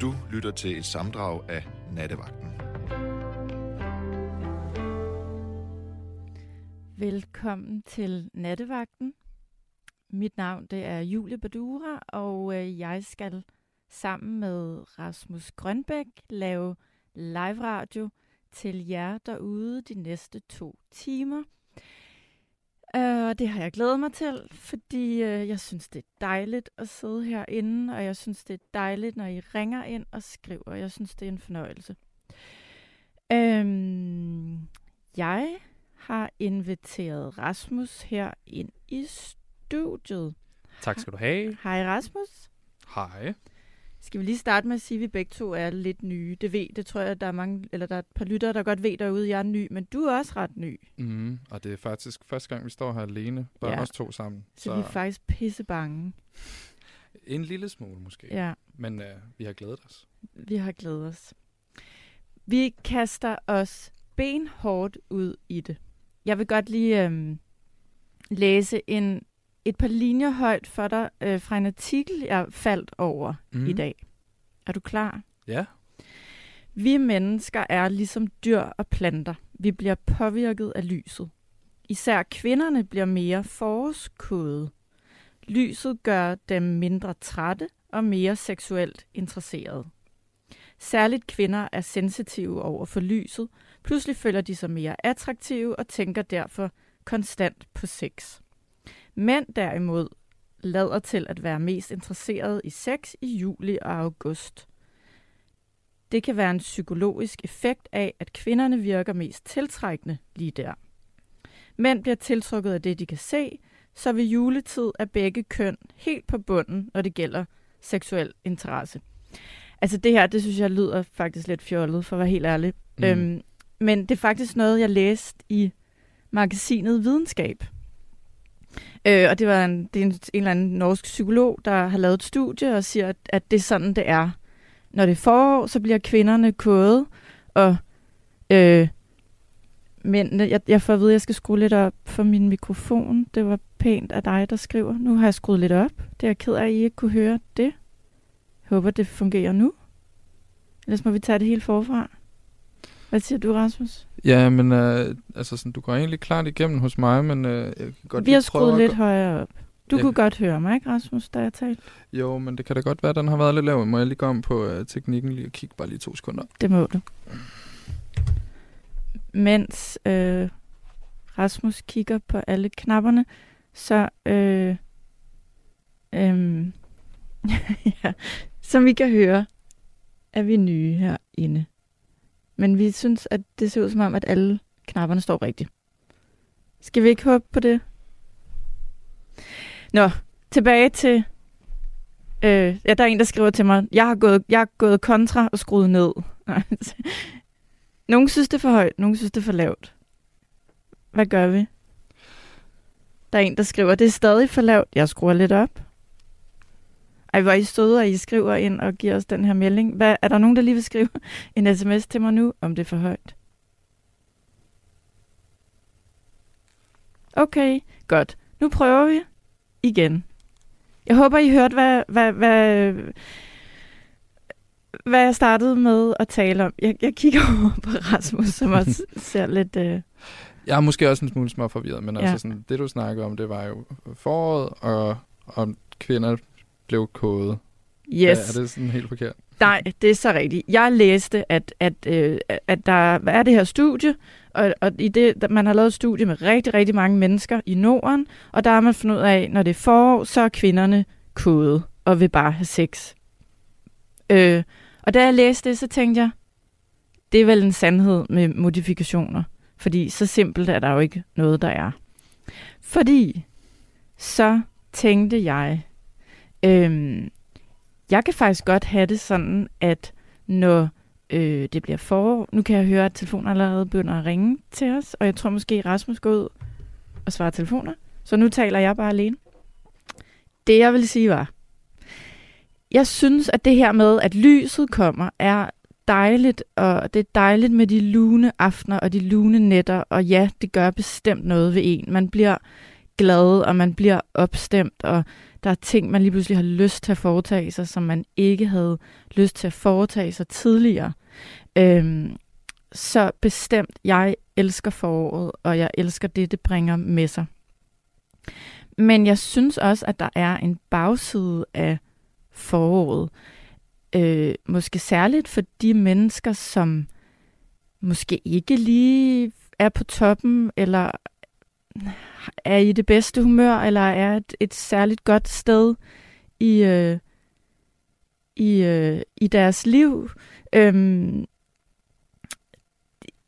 Du lytter til et samdrag af Nattevagten. Velkommen til Nattevagten. Mit navn det er Julie Badura, og øh, jeg skal sammen med Rasmus Grønbæk lave live radio til jer derude de næste to timer. Uh, det har jeg glædet mig til, fordi uh, jeg synes, det er dejligt at sidde herinde, og jeg synes, det er dejligt, når I ringer ind og skriver. Jeg synes, det er en fornøjelse. Uh, jeg har inviteret Rasmus her ind i studiet. Tak skal du have. Hej Rasmus. Hej. Skal vi lige starte med at sige, at vi begge to er lidt nye? Det ved, det tror jeg, der er mange, eller der er et par lyttere, der godt ved derude, at jeg er ny, men du er også ret ny. Mm, og det er faktisk første gang, vi står her alene, bare Ja. os to sammen. Så, så vi er faktisk pisse bange. En lille smule måske, Ja, men uh, vi har glædet os. vi har glædet os. Vi kaster os benhårdt ud i det. Jeg vil godt lige øhm, læse en, et par linjer højt for dig øh, fra en artikel, jeg faldt over mm. i dag. Er du klar? Ja. Vi mennesker er ligesom dyr og planter. Vi bliver påvirket af lyset. Især kvinderne bliver mere forårskode. Lyset gør dem mindre trætte og mere seksuelt interesserede. Særligt kvinder er sensitive over for lyset. Pludselig føler de sig mere attraktive og tænker derfor konstant på sex. Mænd derimod lader til at være mest interesseret i sex i juli og august. Det kan være en psykologisk effekt af, at kvinderne virker mest tiltrækkende lige der. Mænd bliver tiltrukket af det, de kan se, så ved juletid er begge køn helt på bunden, når det gælder seksuel interesse. Altså det her, det synes jeg lyder faktisk lidt fjollet, for at være helt ærlig. Mm. Øhm, men det er faktisk noget, jeg læste i magasinet Videnskab. Øh, og det var en, det er en, en eller anden norsk psykolog, der har lavet et studie og siger, at, at det er sådan, det er. Når det er forår, så bliver kvinderne kåde, og øh, mændene, jeg, jeg får at vide, at jeg skal skrue lidt op for min mikrofon. Det var pænt af dig, der skriver. Nu har jeg skruet lidt op. Det er jeg ked af, at I ikke kunne høre det. Jeg håber, det fungerer nu. Ellers må vi tage det helt forfra. Hvad siger du, Rasmus? Ja, men uh, altså, sådan, du går egentlig klart igennem hos mig, men uh, jeg kan godt vi har skruet lidt gå- højere op. Du Jeg kunne godt høre mig, ikke, Rasmus, da jeg talte? Jo, men det kan da godt være, at den har været lidt lav. Må jeg lige gå om på uh, teknikken lige og kigge bare lige to sekunder? Det må du. Mens øh, Rasmus kigger på alle knapperne, så øh, øh, ja, som I kan høre, er vi nye herinde. Men vi synes, at det ser ud som om, at alle knapperne står rigtigt. Skal vi ikke håbe på det? Nå, tilbage til... Øh, ja, der er en, der skriver til mig, jeg har gået, jeg har gået kontra og skruet ned. Nogle synes, det er for højt, nogle synes, det er for lavt. Hvad gør vi? Der er en, der skriver, det er stadig for lavt. Jeg skruer lidt op. Ej, hvor er I støde, at I skriver ind og giver os den her melding. Hvad, er der nogen, der lige vil skrive en sms til mig nu, om det er for højt? Okay, godt. Nu prøver vi igen. Jeg håber, I hørte, hvad, hvad, hvad, hvad jeg startede med at tale om. Jeg, jeg kigger over på Rasmus, som også ser lidt... Øh, Jeg er måske også en smule små forvirret, men Ja. ja. altså, sådan, det du snakker om, det var jo foråret, og om kvinder blev kodet. yes. Er, er det sådan helt forkert? Nej, det er så rigtigt. Jeg læste, at, at, øh, at der er det her studie, og, og i det, man har lavet et studie med rigtig, rigtig mange mennesker i Norden, og der har man fundet ud af, når det er forår, så er kvinderne kode og vil bare have sex. Øh, og da jeg læste det, så tænkte jeg, det er vel en sandhed med modifikationer, fordi så simpelt er der jo ikke noget, der er. Fordi så tænkte jeg, øhm, jeg kan faktisk godt have det sådan, at når øh, det bliver forår, nu kan jeg høre, at telefonen allerede begynder at ringe til os, og jeg tror måske, Rasmus går ud og svarer telefoner, så nu taler jeg bare alene. Det jeg vil sige var, jeg synes, at det her med, at lyset kommer, er dejligt, og det er dejligt med de lune aftener og de lune nætter, og ja, det gør bestemt noget ved en. Man bliver glad, og man bliver opstemt, og der er ting, man lige pludselig har lyst til at foretage sig, som man ikke havde lyst til at foretage sig tidligere. Øhm, så bestemt, jeg elsker foråret, og jeg elsker det, det bringer med sig. Men jeg synes også, at der er en bagside af foråret. Øh, måske særligt for de mennesker, som måske ikke lige er på toppen, eller er i det bedste humør, eller er et, et særligt godt sted i, øh, i, øh, i deres liv. Øhm,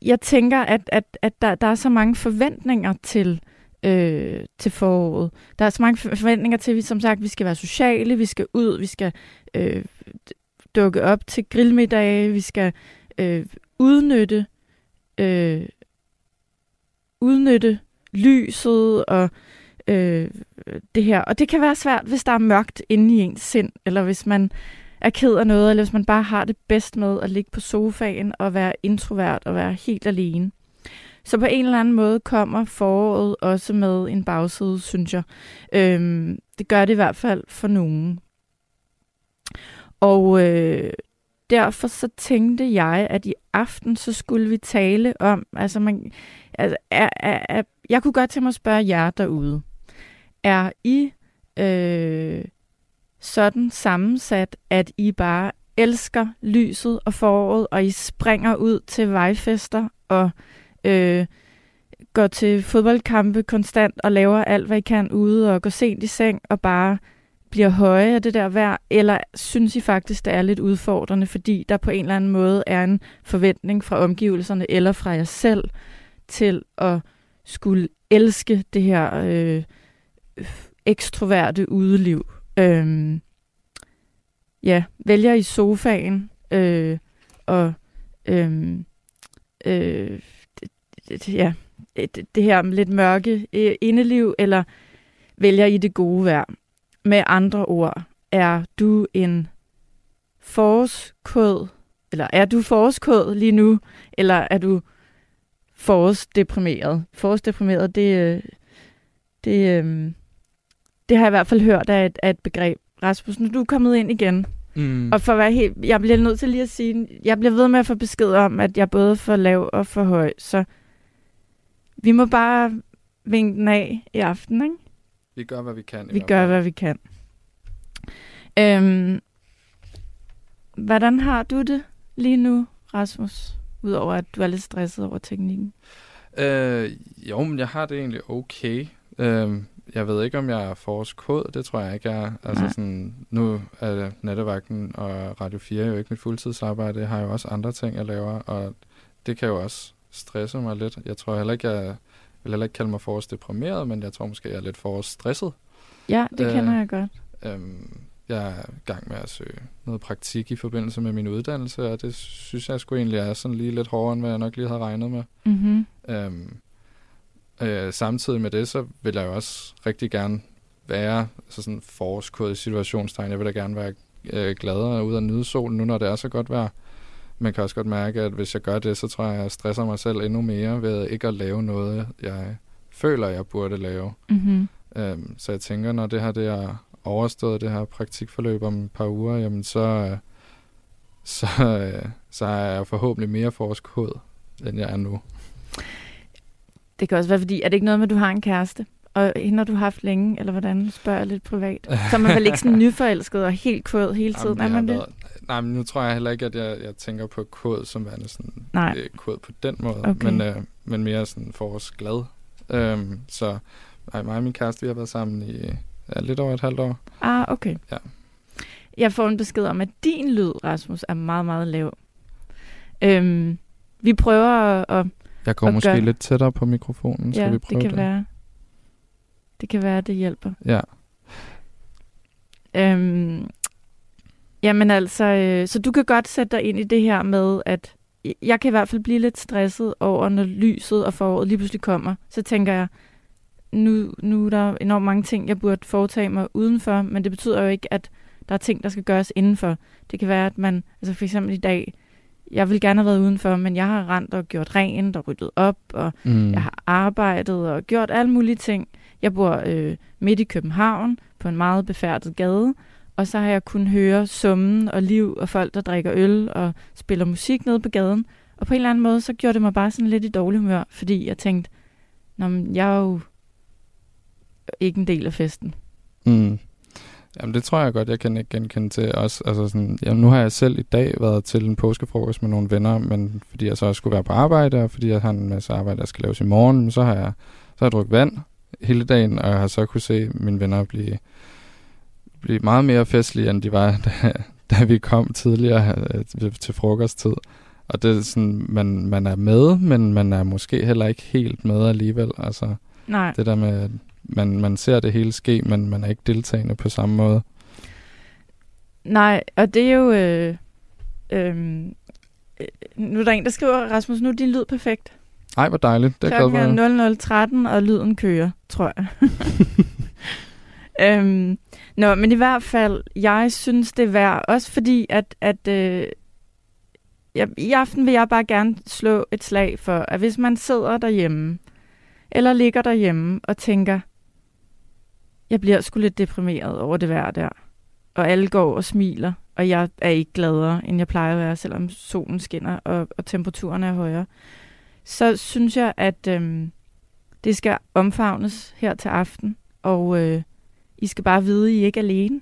jeg tænker, at, at, at der, der er så mange forventninger til, øh, til foråret. Der er så mange forventninger til, at vi som sagt vi skal være sociale, vi skal ud, vi skal øh, dukke op til grillmiddage, vi skal øh, udnytte øh, udnytte lyset og øh, det her. Og det kan være svært, hvis der er mørkt inde i ens sind, eller hvis man er ked af noget, eller hvis man bare har det bedst med at ligge på sofaen og være introvert og være helt alene. Så på en eller anden måde kommer foråret også med en bagside, synes jeg. Øhm, det gør det i hvert fald for nogen. Og øh, derfor så tænkte jeg, at i aften så skulle vi tale om, altså man, altså, er, er, er, jeg kunne godt tænke mig at spørge jer derude. Er I øh, sådan sammensat, at I bare elsker lyset og foråret, og I springer ud til vejfester og øh, går til fodboldkampe konstant og laver alt, hvad I kan ude og går sent i seng og bare bliver høje af det der vejr, eller synes I faktisk, det er lidt udfordrende, fordi der på en eller anden måde er en forventning fra omgivelserne eller fra jer selv til at skulle elske det her øh, ekstroverte udeliv. Øh, ja, vælger i sofaen øh, og øhm, øh, øh, ja, det, det her lidt mørke øh, indeliv, eller vælger I det gode vejr? Med andre ord, er du en forårskåd, eller er du forårskåd lige nu, eller er du forårsdeprimeret? Forårsdeprimeret, det, øh, det, øh, det har jeg i hvert fald hørt af et, af et begreb. Rasmus, nu du er kommet ind igen, mm. og for at være helt, jeg bliver nødt til lige at sige, jeg bliver ved med at få besked om, at jeg er både for lav og for høj, så vi må bare vinke den af i aften, ikke? Vi gør, hvad vi kan. Vi gør, hvad vi kan. Øhm, hvordan har du det lige nu, Rasmus? Udover at du er lidt stresset over teknikken. Øh, jo, men jeg har det egentlig okay. Øh, jeg ved ikke, om jeg er forårskod. Det tror jeg ikke, jeg er. Altså sådan, nu er nattevagten og Radio 4 jo ikke mit fuldtidsarbejde. Jeg har jo også andre ting, jeg laver, og det kan jo også stresse mig lidt. Jeg tror heller ikke, jeg vil heller ikke kalde mig forårsdeprimeret, men jeg tror måske, jeg er lidt forårsstresset. Ja, det øh, kender jeg godt. Øhm, jeg er i gang med at søge noget praktik i forbindelse med min uddannelse, og det synes jeg sgu egentlig er sådan lige lidt hårdere, end hvad jeg nok lige havde regnet med. Mm-hmm. Øhm, øh, samtidig med det, så vil jeg jo også rigtig gerne være altså sådan forårskode situationstegn. Jeg vil da gerne være øh, gladere ud og nyde solen nu, når det er så godt vejr man kan også godt mærke, at hvis jeg gør det, så tror jeg, at jeg stresser mig selv endnu mere ved ikke at lave noget, jeg føler, jeg burde lave. Mm-hmm. Øhm, så jeg tænker, når det her det er overstået, det her praktikforløb om et par uger, jamen så, så, så er jeg forhåbentlig mere forskod, end jeg er nu. Det kan også være, fordi er det ikke noget med, at du har en kæreste? Og hende har du haft længe, eller hvordan spørger jeg lidt privat? Så er man vel ikke sådan nyforelsket og helt kod hele tiden, Jamen, er man det? Været, nej, men nu tror jeg heller ikke, at jeg, jeg tænker på kod som værende sådan nej. Øh, kod på den måde, okay. men, øh, men mere sådan for os glad. Øhm, så nej, mig og min kæreste, vi har været sammen i ja, lidt over et halvt år. Ah, okay. Ja. Jeg får en besked om, at din lyd, Rasmus, er meget, meget lav. Øhm, vi prøver at... at jeg går måske gøre... lidt tættere på mikrofonen, ja, vi prøve det kan det? være. Det kan være, at det hjælper. Ja. Øhm, jamen altså, øh, så du kan godt sætte dig ind i det her med, at jeg kan i hvert fald blive lidt stresset over, når lyset og foråret lige pludselig kommer. Så tænker jeg, nu, nu er der enormt mange ting, jeg burde foretage mig udenfor, men det betyder jo ikke, at der er ting, der skal gøres indenfor. Det kan være, at man, altså for eksempel i dag, jeg vil gerne have været udenfor, men jeg har rent og gjort rent og ryddet op, og mm. jeg har arbejdet og gjort alle mulige ting Jeg bor øh, midt i København på en meget befærdet gade, og så har jeg kunnet høre summen og liv og folk, der drikker øl og spiller musik nede på gaden. Og på en eller anden måde, så gjorde det mig bare sådan lidt i dårlig humør, fordi jeg tænkte, Nå, men jeg er jo ikke en del af festen. Mm. Jamen det tror jeg godt, jeg kan ikke genkende til også. Altså sådan, jamen, nu har jeg selv i dag været til en påskefrokost med nogle venner, men fordi jeg så også skulle være på arbejde, og fordi jeg har en masse arbejde, der skal laves i morgen, så har jeg, så har jeg drukket vand hele dagen, og jeg har så kunne se mine venner blive, blive meget mere festlige, end de var, da, da vi kom tidligere øh, til frokosttid. Og det er sådan, man, man er med, men man er måske heller ikke helt med alligevel. Altså, Nej. det der med, man, man ser det hele ske, men man er ikke deltagende på samme måde. Nej, og det er jo... Øh, øh, nu er der en, der skriver, Rasmus, nu er din lyd perfekt. Ej, hvor dejligt. Det er Klokken er 00.13, og lyden kører, tror jeg. øhm, nå, men i hvert fald, jeg synes, det er værd, også fordi, at, at øh, jeg, i aften vil jeg bare gerne slå et slag for, at hvis man sidder derhjemme, eller ligger derhjemme og tænker, jeg bliver sgu lidt deprimeret over det vejr der, og alle går og smiler, og jeg er ikke gladere, end jeg plejer at være, selvom solen skinner, og, og temperaturen er højere, så synes jeg, at øh, det skal omfavnes her til aften, og øh, i skal bare vide, at I ikke er alene.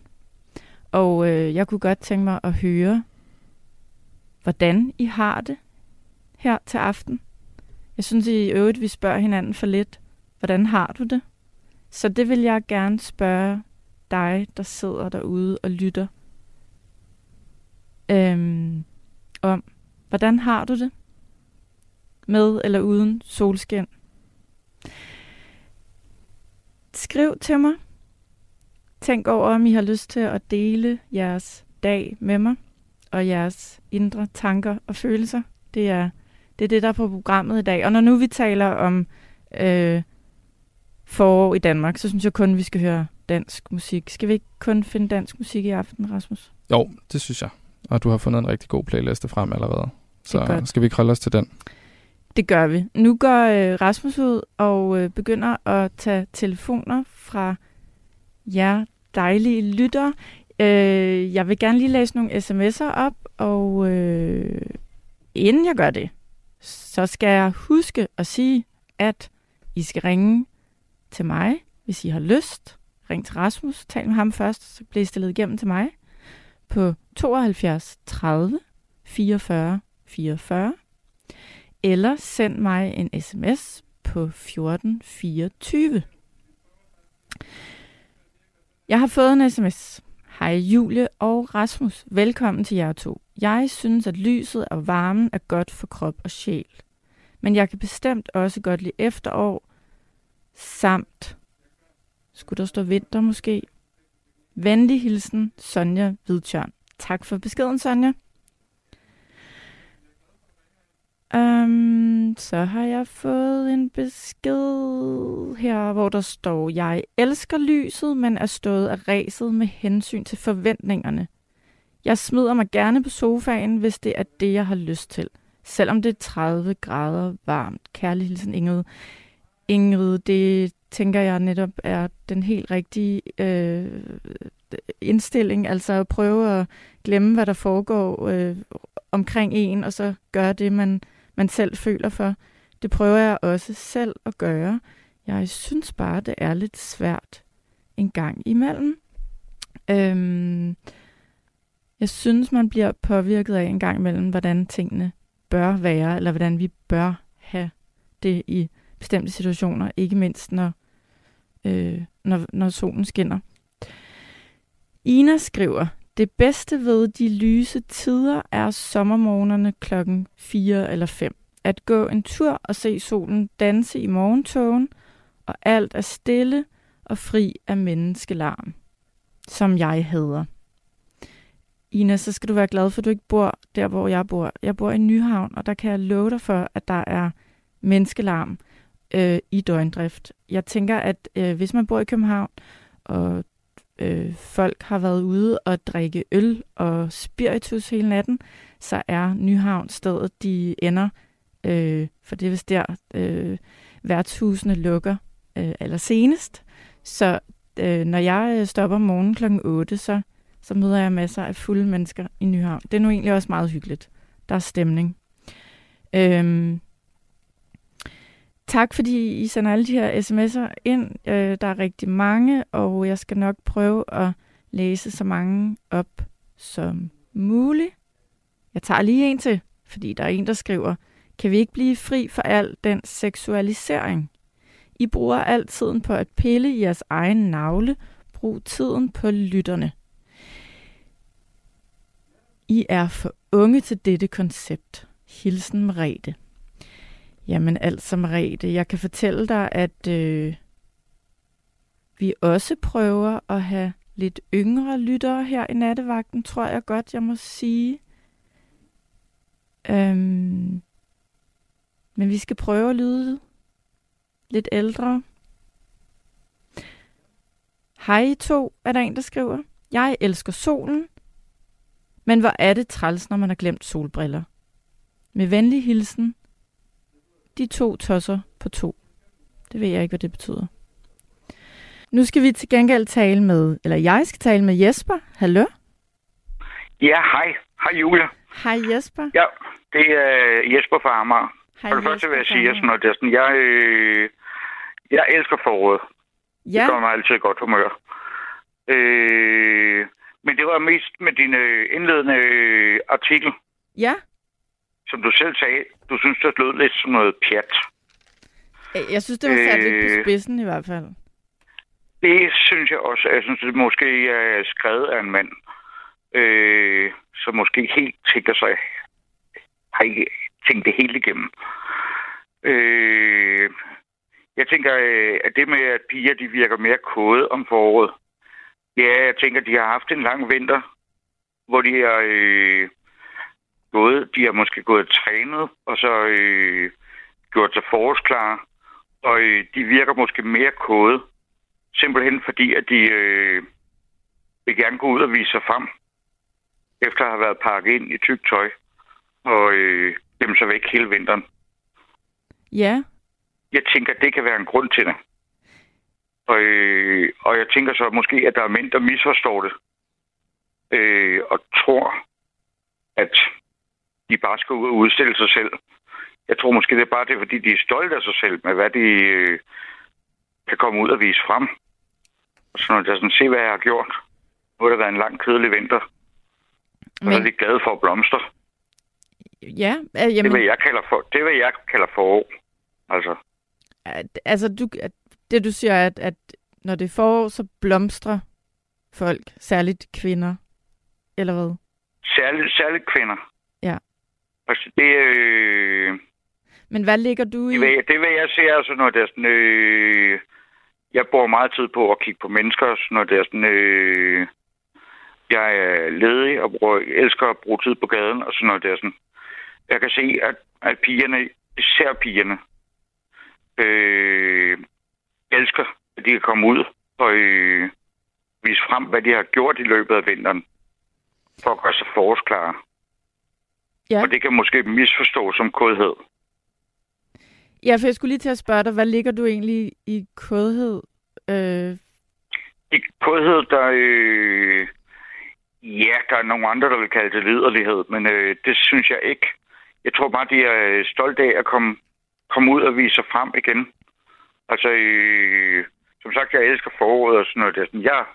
Og øh, jeg kunne godt tænke mig at høre, hvordan I har det her til aften. Jeg synes i øvrigt, vi spørger hinanden for lidt. Hvordan har du det? Så det vil jeg gerne spørge dig, der sidder derude og lytter, øhm, om. Hvordan har du det? Med eller uden solskin? Skriv til mig. Tænk over, om I har lyst til at dele jeres dag med mig og jeres indre tanker og følelser. Det er det, er det der er på programmet i dag. Og når nu vi taler om øh, forår i Danmark, så synes jeg kun, vi skal høre dansk musik. Skal vi ikke kun finde dansk musik i aften, Rasmus? Jo, det synes jeg. Og du har fundet en rigtig god playliste frem allerede. Så skal vi holde os til den? Det gør vi. Nu går øh, Rasmus ud og øh, begynder at tage telefoner fra jer dejlige lytter. Øh, jeg vil gerne lige læse nogle sms'er op, og øh, inden jeg gør det, så skal jeg huske at sige, at I skal ringe til mig, hvis I har lyst. Ring til Rasmus, tal med ham først, så bliver I stillet igennem til mig på 72 30 44 44. Eller send mig en sms på 1424. Jeg har fået en sms. Hej Julie og Rasmus. Velkommen til jer to. Jeg synes, at lyset og varmen er godt for krop og sjæl. Men jeg kan bestemt også godt lide efterår, samt, skulle der stå vinter måske? Venlig hilsen, Sonja Hvidtjørn. Tak for beskeden, Sonja. Um, så har jeg fået en besked her, hvor der står, jeg elsker lyset, men er stået af ræset med hensyn til forventningerne. Jeg smider mig gerne på sofaen, hvis det er det, jeg har lyst til. Selvom det er 30 grader varmt. Kærlig hilsen Ingrid. Ingrid, det tænker jeg netop er den helt rigtige øh, indstilling. Altså at prøve at glemme, hvad der foregår øh, omkring en, og så gøre det, man man selv føler for. Det prøver jeg også selv at gøre. Jeg synes bare, det er lidt svært en gang imellem. Øhm, jeg synes, man bliver påvirket af en gang imellem, hvordan tingene bør være, eller hvordan vi bør have det i bestemte situationer, ikke mindst når, øh, når, når solen skinner. Ina skriver, det bedste ved de lyse tider er sommermorgenerne klokken 4 eller 5. At gå en tur og se solen danse i morgentogen, og alt er stille og fri af menneskelarm, som jeg hader. Ina, så skal du være glad for, at du ikke bor der, hvor jeg bor. Jeg bor i Nyhavn, og der kan jeg love dig for, at der er menneskelarm øh, i døgndrift. Jeg tænker, at øh, hvis man bor i København, og øh, folk har været ude og drikke øl og spiritus hele natten, så er Nyhavn stedet, de ender, øh, for det er vist der, øh, værtshusene lukker øh, eller senest. Så øh, når jeg øh, stopper om morgenen kl. 8, så, så møder jeg masser af fulde mennesker i Nyhavn. Det er nu egentlig også meget hyggeligt. Der er stemning. Øhm, tak fordi I sender alle de her sms'er ind. Øh, der er rigtig mange, og jeg skal nok prøve at læse så mange op som muligt. Jeg tager lige en til, fordi der er en, der skriver, kan vi ikke blive fri for al den seksualisering? I bruger al tiden på at pille i jeres egen navle. Brug tiden på lytterne. I er for unge til dette koncept. Hilsen Merete. Jamen altså Merete, jeg kan fortælle dig, at øh, vi også prøver at have lidt yngre lyttere her i nattevagten, tror jeg godt, jeg må sige. Øhm, men vi skal prøve at lyde lidt ældre. Hej I to, er der en, der skriver. Jeg elsker solen, men hvor er det træls, når man har glemt solbriller. Med venlig hilsen, de to tosser på to. Det ved jeg ikke, hvad det betyder. Nu skal vi til gengæld tale med, eller jeg skal tale med Jesper. Hallo? Ja, hej. Hej Julia. Hej Jesper. Ja, det er Jesper fra Amager. Hej, For det første vil jeg sige sådan noget, det er sådan, jeg, øh, jeg elsker foråret. Ja, Det gør mig altid godt humør. Øh, men det var mest med din øh, indledende øh, artikel, ja. Som du selv sagde, du synes, det lød lidt som noget pjat. Jeg synes, det var sat lidt på Øh. spidsen i hvert fald. Det synes jeg også. Jeg synes, det måske er skrevet af en mand, øh, som måske ikke helt tænker sig, har ikke tænkt det hele igennem. Øh, jeg tænker, øh, at det med, at piger de virker mere kode om foråret. Ja, jeg tænker, de har haft en lang vinter, hvor de har øh, gået, de har måske gået trænet, og så øh, gjort sig forårsklare. Og øh, de virker måske mere kode, simpelthen fordi, at de øh, vil gerne gå ud og vise sig frem, efter at have været pakket ind i tykt tøj, og øh, gemme sig væk hele vinteren. Ja, Jeg tænker, at det kan være en grund til det. Og, øh, og jeg tænker så måske, at der er mænd, der misforstår det. Øh, og tror, at de bare skal ud og udstille sig selv. Jeg tror måske, det er bare det, fordi de er stolte af sig selv, med hvad de øh, kan komme ud og vise frem. Og så når jeg sådan, se hvad jeg har gjort. Nu har det været en lang, kedelig vinter. Og så er men de glade for at blomstre. ja, øh, Det jamen, vil jeg kalder for, det vil jeg kalder forår. Altså, at, altså du, at, det du siger, at, at når det er forår, så blomstrer folk, særligt kvinder, eller hvad? særligt, særligt kvinder. Altså, det, øh, Men hvad ligger du i? Det vil, det vil jeg se, altså, når det er sådan... Øh, jeg bruger meget tid på at kigge på mennesker, så når det er sådan... Øh, jeg er ledig og bruger, elsker at bruge tid på gaden, og sådan noget. Det er sådan, jeg kan se, at, at pigerne, især pigerne, øh, elsker, at de kan komme ud og øh, vise frem, hvad de har gjort i løbet af vinteren, for at gøre sig forårsklare. Ja. Og det kan måske misforstås som kodhed. ja, for jeg skulle lige til at spørge dig, hvad ligger du egentlig i kodhed? Øh, I kodhed, der... Øh, ja, der er nogle andre, der vil kalde det liderlighed, men øh, det synes jeg ikke. Jeg tror bare, de er stolte af at komme, komme ud og vise sig frem igen. Altså, øh, som sagt, jeg elsker foråret og sådan noget. Det er sådan, jeg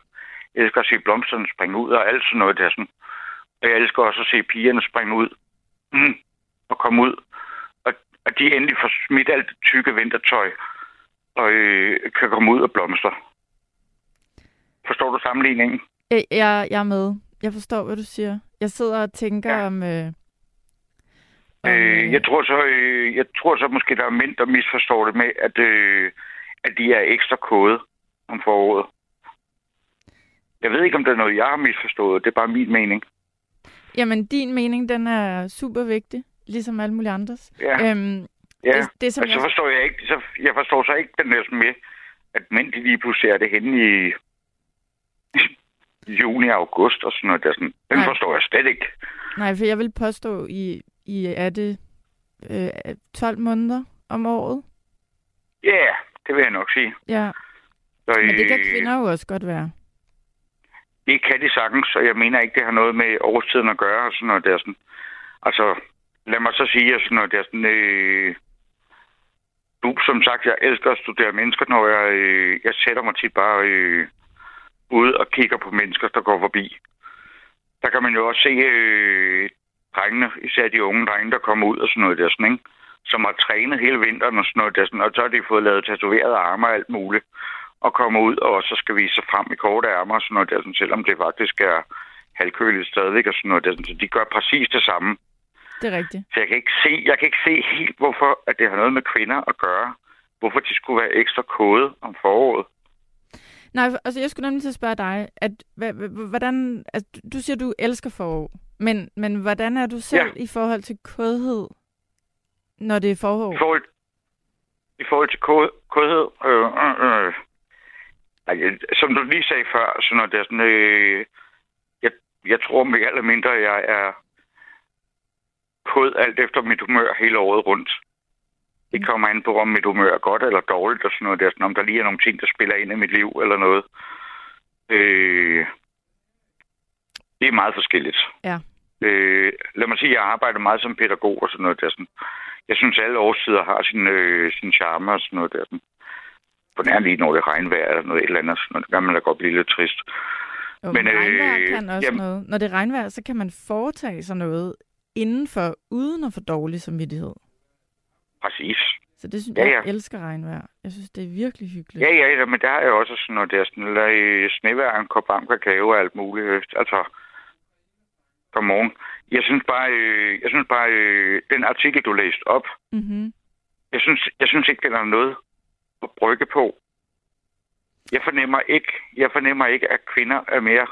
elsker at se blomsterne springe ud og alt sådan noget. Det er sådan. Og jeg elsker også at se pigerne springe ud mm, og komme ud. Og at de endelig får smidt alt det tykke vintertøj og øh, kan komme ud og blomstre. Forstår du sammenligningen? jeg, jeg jeg er med. Jeg forstår, hvad du siger. Jeg sidder og tænker Ja. om... Øh, om Øh, jeg tror så, øh, jeg tror så måske, der er mænd, der misforstår det med, at, øh, at de er ekstra kode om foråret. Jeg ved ikke, om der er noget, jeg har misforstået. Det er bare min mening. Jamen, din mening, den er super vigtig, ligesom alle mulige andres. Ja, Øhm, ja. det, det, som Og så jeg, forstår jeg ikke, så, jeg forstår så ikke den der med, at mænd de lige pludselig er det henne i juni august og sådan noget. Der sådan, den Nej. forstår jeg slet ikke. nej, for jeg vil påstå, i, i er det øh, 12 måneder om året? Ja, yeah, det vil jeg nok sige. Ja. Så, Men det kan kvinder jo også godt være. Det kan de sagtens, og jeg mener ikke, det har noget med årstiden at gøre. og Sådan noget der. Sådan. Altså, lad mig så sige, at sådan noget der. Sådan, øh, du, som sagt, jeg elsker at studere mennesker, når jeg, øh, jeg sætter mig tit bare øh, ud og kigger på mennesker, der går forbi. Der kan man jo også se øh, drengene, især de unge drenge, der kommer ud og sådan noget der, sådan, ikke? som har trænet hele vinteren og sådan noget der, sådan, og så har de fået lavet tatoverede arme og alt muligt, og kommer ud og så skal vise sig frem i korte ærmer og sådan noget der, sådan, selvom det faktisk er halvkøligt stadigvæk og sådan noget der, sådan, så de gør præcis det samme. Det er rigtigt. Så jeg kan ikke se, jeg kan ikke se helt, hvorfor at det har noget med kvinder at gøre. Hvorfor de skulle være ekstra kode om foråret. Nej, altså jeg skulle nemlig til at spørge dig, at hvordan, altså, du siger, du elsker forår, men, men hvordan er du selv Ja. i forhold til kodhed, når det er forår? I forhold, i forhold til kode, kodhed, øh, øh, øh, som du lige sagde før, så når det er sådan, øh, jeg, jeg tror mere eller mindre, jeg er kod alt efter mit humør hele året rundt. Det kommer an på, om mit humør er godt eller dårligt, og sådan noget der, sådan, om der lige er nogle ting, der spiller ind i mit liv eller noget. Øh, det er meget forskelligt. Ja. Øh, lad mig sige, jeg arbejder meget som pædagog og sådan noget der. Sådan. Jeg synes, alle årstider har sin, øh, sin charme og sådan noget der. Sådan. På nær lige, når det regnvejr eller noget et eller andet. Der kan man da godt blive lidt trist. Jo, men, men regnvejr øh, kan også jamen- noget. Når det er regnvejr, så kan man foretage sig noget indenfor, uden at få dårlig samvittighed. Præcis. Så det synes Ja, jeg, jeg ja. elsker regnvejr. Jeg synes, det er virkelig hyggeligt. Ja, ja, ja, men der er jo også sådan noget der. Sådan, eller øh, snevejr, en kop varm kakao og alt muligt. øh, Altså, godmorgen. Jeg synes bare, øh, jeg synes bare øh, den artikel, du læste op, Mm-hmm. jeg synes, jeg synes ikke, den er noget at brygge på. Jeg fornemmer ikke, jeg fornemmer ikke, at kvinder er mere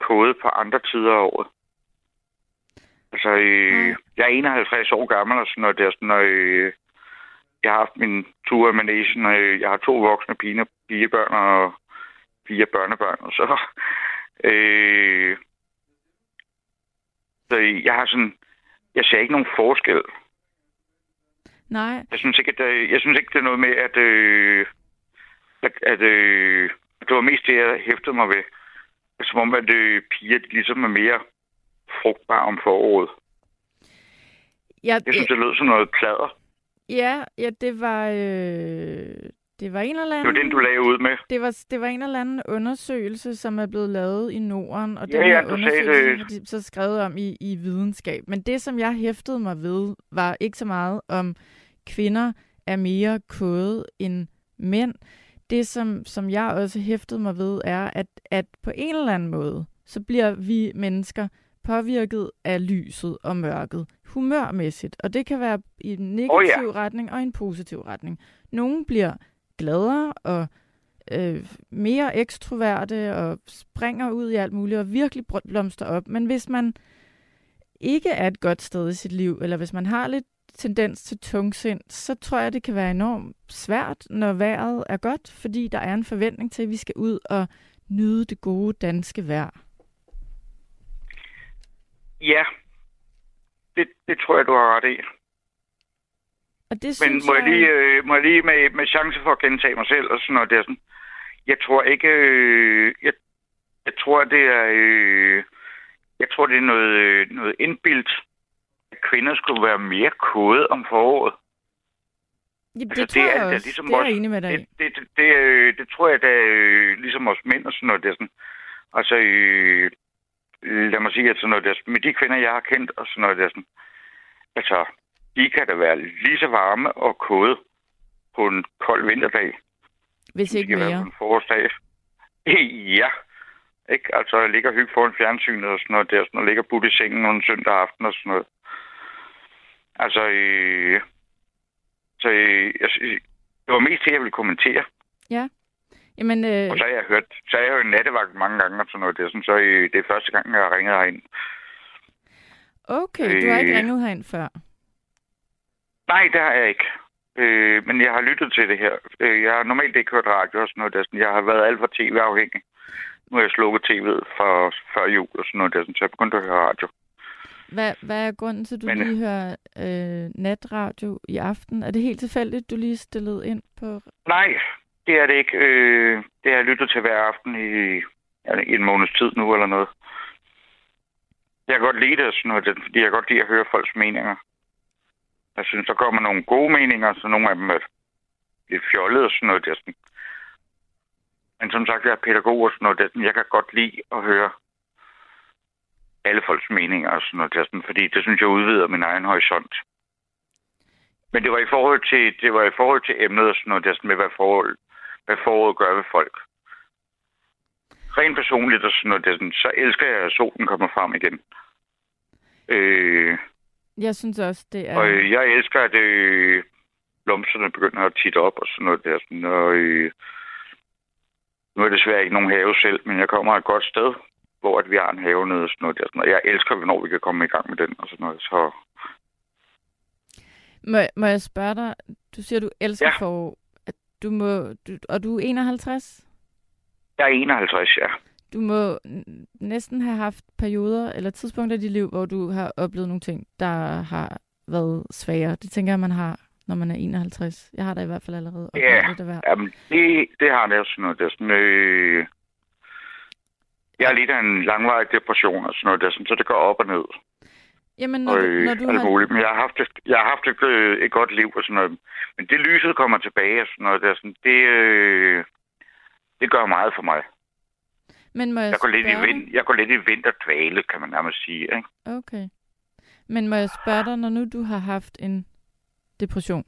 kode på andre tider af året. Altså, øh, Nej. jeg er 51 år gammel, og sådan noget der, sådan, og, øh, jeg har haft min tur i Manesien, og øh, jeg har to voksne piger, pigebørn og fire børnebørn, og så, øh, så jeg har sådan, jeg ser ikke nogen forskel. Nej, Jeg synes ikke, at det, jeg synes ikke, det er noget med, at, øh, at, at øh, det var mest det, jeg hæftede mig ved. Som om, at øh, piger de ligesom er mere frugtbare om foråret. jeg, Jeg synes, det lød som noget plader. ja, ja, det var, øh, det var en eller Det anden... var den, du lagde ud med. Det var, det var en eller anden undersøgelse, som er blevet lavet i Norden, og Ja, den ja, her du sagde undersøgelse det. så skrevet om i, i videnskab. Men det, som jeg hæftede mig ved, var ikke så meget om kvinder er mere kode end mænd. Det, som, som jeg også hæftede mig ved, er, at, at på en eller anden måde, så bliver vi mennesker påvirket af lyset og mørket humørmæssigt. Og det kan være i en negativ Oh, ja. retning og en positiv retning. Nogle bliver gladere og øh, mere ekstroverte og springer ud i alt muligt og virkelig blomster op. Men hvis man ikke er et godt sted i sit liv, eller hvis man har lidt tendens til tungsind, så tror jeg, det kan være enormt svært, når vejret er godt, fordi der er en forventning til, at vi skal ud og nyde det gode danske vejr. Ja, det, det tror jeg, du har ret i. Og det Men må jeg lige, øh, må jeg lige med, med chance for at gentage mig selv og sådan noget der. Sådan. Jeg tror ikke... Øh, jeg, jeg tror, det er... Øh, jeg tror, det er noget, øh, noget indbildt, at kvinder skulle være mere kode om foråret. Jamen, det, altså, tror det er jeg også. ligesom det er jeg også- enig med dig. Det, det, det, det, øh, det tror jeg, da øh, ligesom os mænd og sådan noget der. Sådan. Altså, øh, lad mig sige, at sådan noget der, med de kvinder, jeg har kendt og sådan noget der, sådan, altså, de kan da være lige så varme og kode på en kold vinterdag, Hvis som de ikke kan være mere. på en forårsdag. ja, ikke? Altså, jeg ligger hygge foran fjernsynet og sådan noget der, sådan, og ligger budt i sengen nogle søndag aften og sådan noget. Altså, øh, så øh, jeg, det var mest det, jeg ville kommentere. Jamen, øh, Og så har jeg hørt, så har jeg hørt nattevagt mange gange og sådan noget. Det er, sådan, så øh, det er første gang, jeg har ringet herind. okay, du har ikke øh, ringet herind før. Nej, det har jeg ikke. Øh, men jeg har lyttet til det her. Øh, jeg har normalt ikke hørt radio og sådan noget. Der, sådan, jeg har været alt for tv-afhængig. Nu har jeg slukket tv'et for før jul og sådan noget. Der, sådan, så jeg begyndte at høre radio. Hvad, hvad er grunden til, at du Men, lige hører øh, natradio i aften? Er det helt tilfældigt, du lige stillede ind på... Nej, det er det ikke. Øh, det har jeg lyttet til hver aften i, i en måneds tid nu eller noget. Jeg kan godt lide det, sådan noget, fordi jeg kan godt lide at høre folks meninger. Jeg synes, der kommer nogle gode meninger, så nogle af dem er lidt fjollede og sådan noget. Der, sådan. Men som sagt, jeg er pædagog og sådan noget. Det sådan, jeg kan godt lide at høre alle folks meninger og sådan noget. Der, sådan, fordi det synes jeg udvider min egen horisont. Men det var i forhold til, det var i forhold til emnet og sådan noget. der sådan med, hvad, forhold, hvad foråret gør ved folk. Rent personligt og sådan noget. Det sådan, så elsker jeg, at solen kommer frem igen. Øh, jeg synes også, det er... og øh, jeg elsker, at øh, blomsterne begynder at titte op og sådan noget der. Sådan, og, øh, nu er det desværre ikke nogen have selv, men jeg kommer et godt sted, hvor at vi har en have nede og sådan noget der. Sådan, og jeg elsker, hvornår vi kan komme i gang med den og sådan noget. Så Må, må jeg spørge dig? Du siger, du elsker Ja. forår. At Du må, du, og du er 51? jeg er 51, ja. Du må næsten have haft perioder eller tidspunkter i dit liv, hvor du har oplevet nogle ting, der har været svære. Det tænker jeg, man har, når man er 51. Jeg har da i hvert fald allerede oplevet Ja. lidt af hvert. Jamen, det, det har det sådan noget. Det er sådan, øh, jeg er lidt af en langvarig depression og sådan noget. Der, sådan, så det går op og ned. Jamen, når Og øh, når du alt har... muligt. Men jeg har haft, et, jeg har haft et, øh, et godt liv og sådan noget. Men det lyset kommer tilbage og sådan noget. Der, sådan, det, øh, det gør meget for mig. Men må jeg, Jeg går, lidt i vind, jeg går lidt i vinterdvale, kan man nærmest sige. Ikke? Okay. Men må jeg spørge dig, når nu du har haft en depression,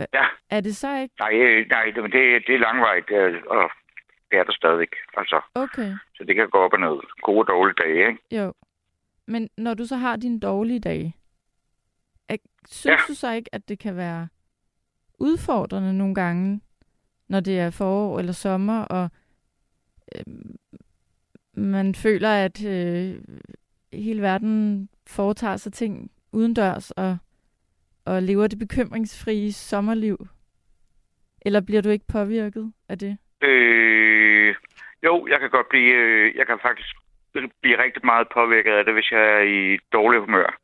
øh, Ja. er det så ikke... Nej, øh, nej det, det, er langvejt, det og det er der stadigvæk. Altså, Okay, så det kan gå op og ned. Gode og dårlige dage, ikke? jo. Men når du så har dine dårlige dage, er, synes Ja. du så ikke, at det kan være udfordrende nogle gange, når det er forår eller sommer, og øh, man føler, at øh, hele verden foretager sig ting udendørs og, og lever det bekymringsfrie sommerliv? Eller bliver du ikke påvirket af det? Øh, jo, jeg kan godt blive, øh, jeg kan faktisk blive rigtig meget påvirket af det, hvis jeg er i dårlig humør.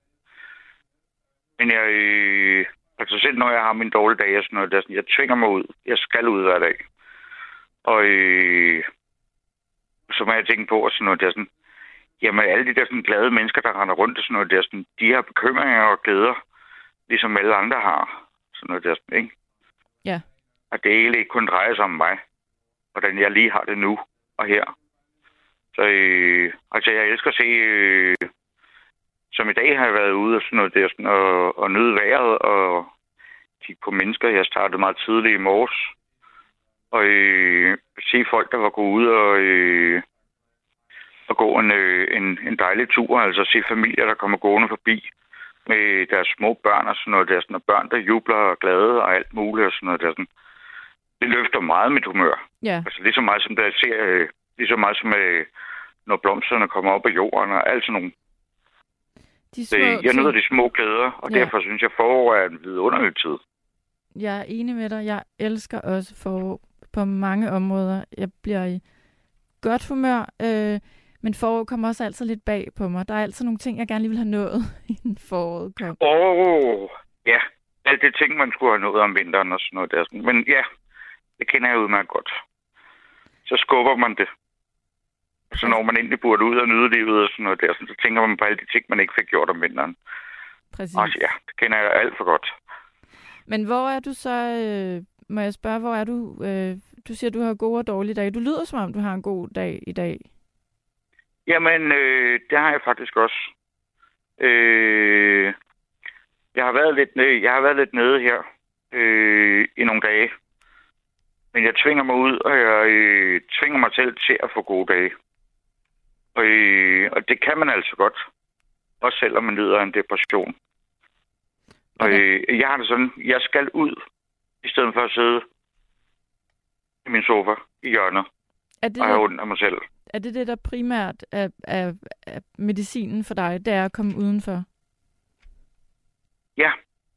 Men jeg, øh, altså selv når jeg har min dårlige dag, og sådan noget, der, sådan, jeg tvinger mig ud. Jeg skal ud hver dag. Og øh, så må jeg tænke på, og sådan noget, der er sådan, jamen alle de der sådan glade mennesker, der render rundt og sådan noget, der er sådan, de har bekymringer og glæder, ligesom alle andre har. Sådan noget der, er sådan, ikke? Ja. Og det egentlig ikke kun drejer sig om mig hvordan jeg lige har det nu og her. Så øh, altså, jeg elsker at se, øh, som i dag har jeg været ude og sådan noget der, sådan, og, og nyde vejret og kigge på mennesker. Jeg startede meget tidligt i morges. Og øh, se folk, der var gået ud og, øh, og gå en, øh, en, en dejlig tur. Altså se familier, der kommer gående forbi med deres små børn og sådan noget der. Sådan, og børn, der jubler og glade og alt muligt og sådan noget der. Sådan det løfter meget mit humør. Ja, Altså lige så meget som der ser, øh, lige så meget som øh, når blomsterne kommer op af jorden og alt sådan nogle. de små Det, jeg nyder de små glæder, og ja. derfor synes jeg, forår er en vidunderlig tid. Jeg er enig med dig. Jeg elsker også forår på mange områder. Jeg bliver i godt humør, øh, men forår kommer også altid lidt bag på mig. Der er altid nogle ting, jeg gerne lige vil have nået, inden foråret kom. Åh, oh, ja. Alt det ting, man skulle have nået om vinteren og sådan noget der. Men ja, det kender jeg udmærket godt. Så skubber man det. Så når man endelig burde ud og nyde livet og sådan noget der, så tænker man på alle de ting, man ikke fik gjort om vinteren. Præcis. Og ja, det kender jeg alt for godt. Men hvor er du så, øh, må jeg spørge, hvor er du? Øh, du siger, du har gode og dårlige dage. Du lyder som om, du har en god dag i dag. Jamen, øh, det har jeg faktisk også. Øh, jeg har været lidt nede, jeg har været lidt nede her øh, i nogle dage. Men jeg tvinger mig ud, og jeg øh, tvinger mig selv til at få gode dage. Og, øh, og det kan man altså godt. Også selvom man lider af en depression. Og Okay. øh, jeg har det sådan, jeg skal ud, i stedet for at sidde i min sofa i hjørnet Er det, og have ondt af mig selv. er det det, der primært er, er, er medicinen for dig? Det er at komme udenfor? Ja,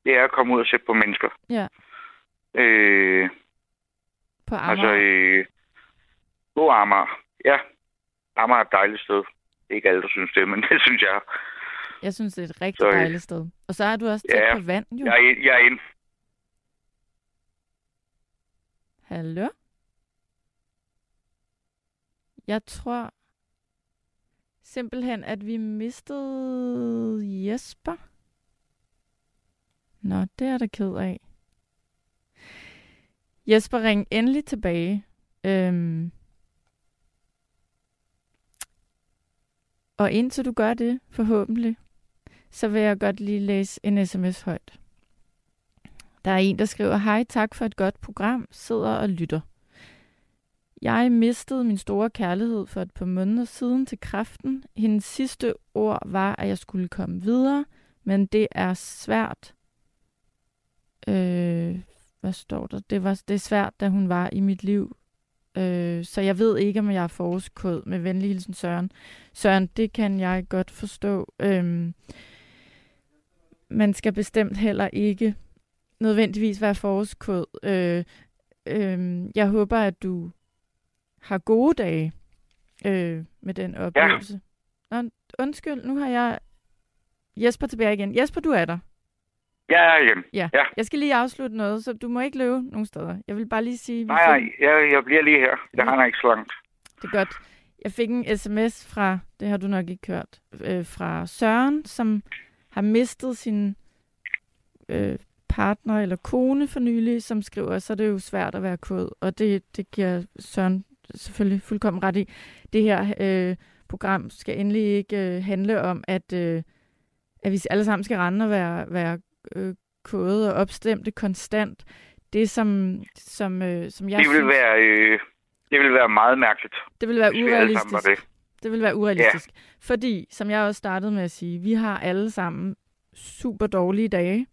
det er at komme ud og se på mennesker. Ja. Øh, På Amager? altså, øh, god Amager. Ja, Amager er et dejligt sted. Ikke alle, der synes det, men det synes jeg. Jeg synes, det er et rigtig Så, dejligt sted. Og så er du også tæt ja, på vand, jo. Jeg jeg er inde. Hallo? Jeg tror simpelthen, at vi mistede Jesper. Nå, det er der ked af. Jesper, ring endelig tilbage. Øhm. Og indtil du gør det, forhåbentlig, så vil jeg godt lige læse en sms højt. Der er en, der skriver, Hej, tak for et godt program, sidder og lytter. Jeg mistede min store kærlighed for et par måneder siden til kræften. Hendes sidste ord var, at jeg skulle komme videre, men det er svært. Øh, hvad står der? Det, var, det er svært, da hun var i mit liv. Øh, så jeg ved ikke, om jeg er forårskod med venlig hilsen Søren. Søren, det kan jeg godt forstå. Øh, man skal bestemt heller ikke nødvendigvis være forårskod. Øh, øh, jeg håber, at du har gode dage øh, med den oplevelse. Ja. Nå, undskyld, nu har jeg Jesper tilbage igen. Jesper, du er der. Ja, jeg er igen. Ja. Ja. Jeg skal lige afslutte noget, så du må ikke løbe nogen steder. Jeg vil bare lige sige... Nej, fik- nej, jeg, jeg bliver lige her. Jeg har ikke så langt. Det er godt. Jeg fik en sms fra, det har du nok ikke hørt, øh, fra Søren, som har mistet sin øh, partner eller kone for nylig, som skriver, så er det jo svært at være kod. Og det, det giver Søren selvfølgelig fuldkommen ret i. Det her øh, program skal endelig ikke øh, handle om, at, øh, at vi alle sammen skal rende og være, være øh, kode og opstemte konstant. Det, som, som, øh, som jeg Det vil synes, være, øh, det vil være meget mærkeligt, det vil være hvis vi urealistisk. det. Det vil være urealistisk. Ja. Fordi, som jeg også startede med at sige, vi har alle sammen super dårlige dage.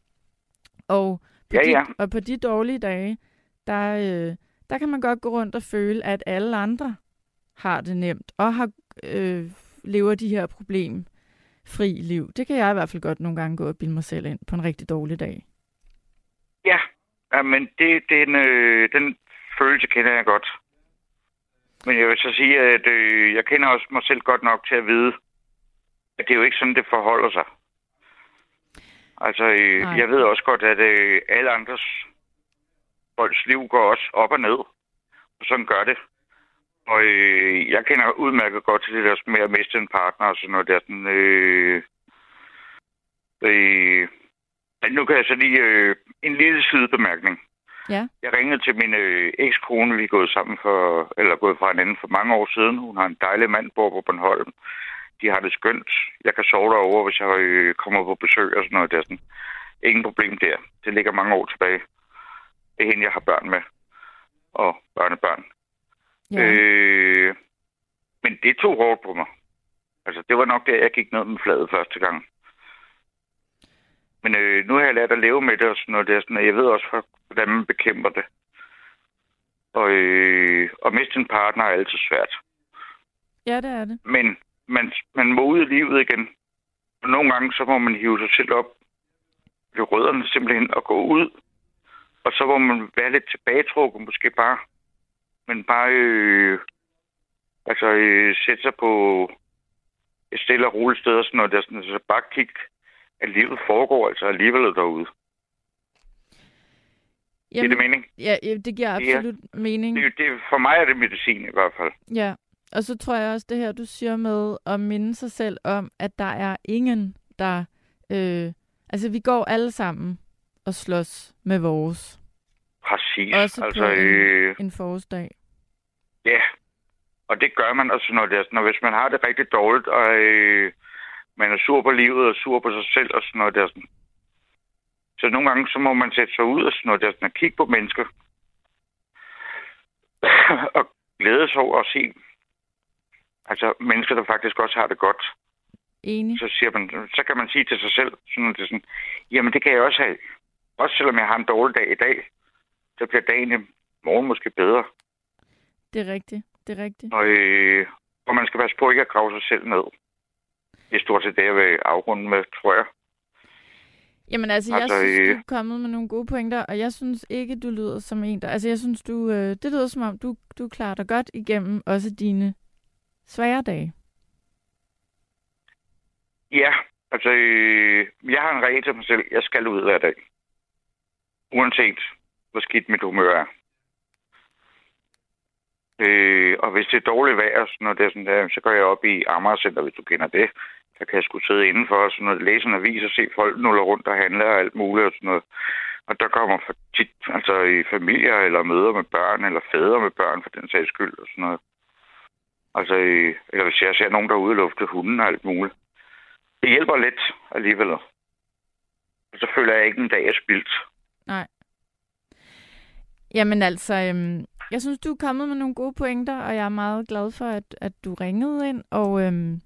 Og på, Ja, de, ja. og på de dårlige dage, der, øh, der kan man godt gå rundt og føle, at alle andre har det nemt og har øh, lever de her problemfri liv. Det kan jeg i hvert fald godt nogle gange gå og bilde mig selv ind på en rigtig dårlig dag. Ja, ja men det, den, øh, den følelse kender jeg godt. Men jeg vil så sige, at øh, jeg kender også mig selv godt nok til at vide, at det er jo ikke sådan, det forholder sig. Altså, øh, Nej. jeg ved også godt, at øh, alle andres folks liv går også op og ned. Og sådan gør det. Og øh, jeg kender udmærket godt til det der med at miste en partner og sådan noget der. Sådan, øh, øh, nu kan jeg så lige øh, en lille sidebemærkning. Ja. Jeg ringede til min øh, ekskone, vi er gået sammen for, eller gået fra hinanden for mange år siden. Hun har en dejlig mand, bor på Bornholm. De har det skønt. Jeg kan sove derovre, hvis jeg øh, kommer på besøg og sådan noget der. Sådan. Ingen problem der. Det ligger mange år tilbage. Det er hende, jeg har børn med. Og børnebørn. Ja. Øh, men det tog hårdt på mig. Altså, det var nok der, jeg gik ned med fladet første gang. Men øh, nu har jeg lært at leve med det og sådan noget. Der, sådan, og jeg ved også, hvor- hvordan man bekæmper det. Og øh, at miste en partner er altid svært. ja, det er det. Men man, man må ud i livet igen. Og nogle gange, så må man hive sig selv op ved rødderne simpelthen og gå ud. Og så må man være lidt tilbagetrukket, måske bare. Men bare øh, altså, øh, sætte sig på et stille og roligt sted og sådan noget. Der, sådan, så bare kigge, at livet foregår altså alligevel derude. Jamen, det er det mening? ja, ja, det giver er- absolut mening. Det, det, for mig er det medicin i hvert fald. Ja, og så tror jeg også det her, du siger med at minde sig selv om, at der er ingen, der... Øh, altså, vi går alle sammen og slås med vores. Præcis. Også altså, på en, øh, en forårsdag. Ja, og det gør man også, når, det er og hvis man har det rigtig dårligt, og øh, man er sur på livet og sur på sig selv og sådan noget der. Sådan. Så nogle gange, så må man sætte sig ud og sådan noget der, sådan, og kigge på mennesker. og glæde sig over at se altså, mennesker, der faktisk også har det godt. Enig. Så, siger man, så kan man sige til sig selv, sådan, det sådan, jamen det kan jeg også have. Også selvom jeg har en dårlig dag i dag, så bliver dagen i morgen måske bedre. Det er rigtigt. Det er rigtigt. Og, øh, og man skal passe på ikke at grave sig selv ned. Det er stort set det, jeg vil afrunde med, tror jeg. Jamen altså, jeg Altså, synes, øh, du er kommet med nogle gode pointer, og jeg synes ikke, du lyder som en, der... Altså, jeg synes, du, øh, det lyder som om, du, du klarer dig godt igennem også dine svære dage. Ja, altså, øh, jeg har en regel til mig selv. Jeg skal ud hver dag. Uanset, hvor skidt mit humør er. Øh, og hvis det er dårligt vejr, så, når det er sådan der, så går jeg op i Amager Center, hvis du kender det. Der kan jeg sgu sidde indenfor og sådan noget, læse en avis og se folk nuller rundt og handler og alt muligt og sådan noget. Og der kommer for tit, altså i familier eller møder med børn, eller fædre med børn for den sags skyld og sådan noget. Altså, eller hvis jeg ser nogen, der er ude lufte hunden og alt muligt. Det hjælper lidt alligevel. Og så føler jeg ikke en dag er spildt. Nej. Jamen altså, øhm, jeg synes, du er kommet med nogle gode pointer, og jeg er meget glad for, at, at du ringede ind. Og øhm,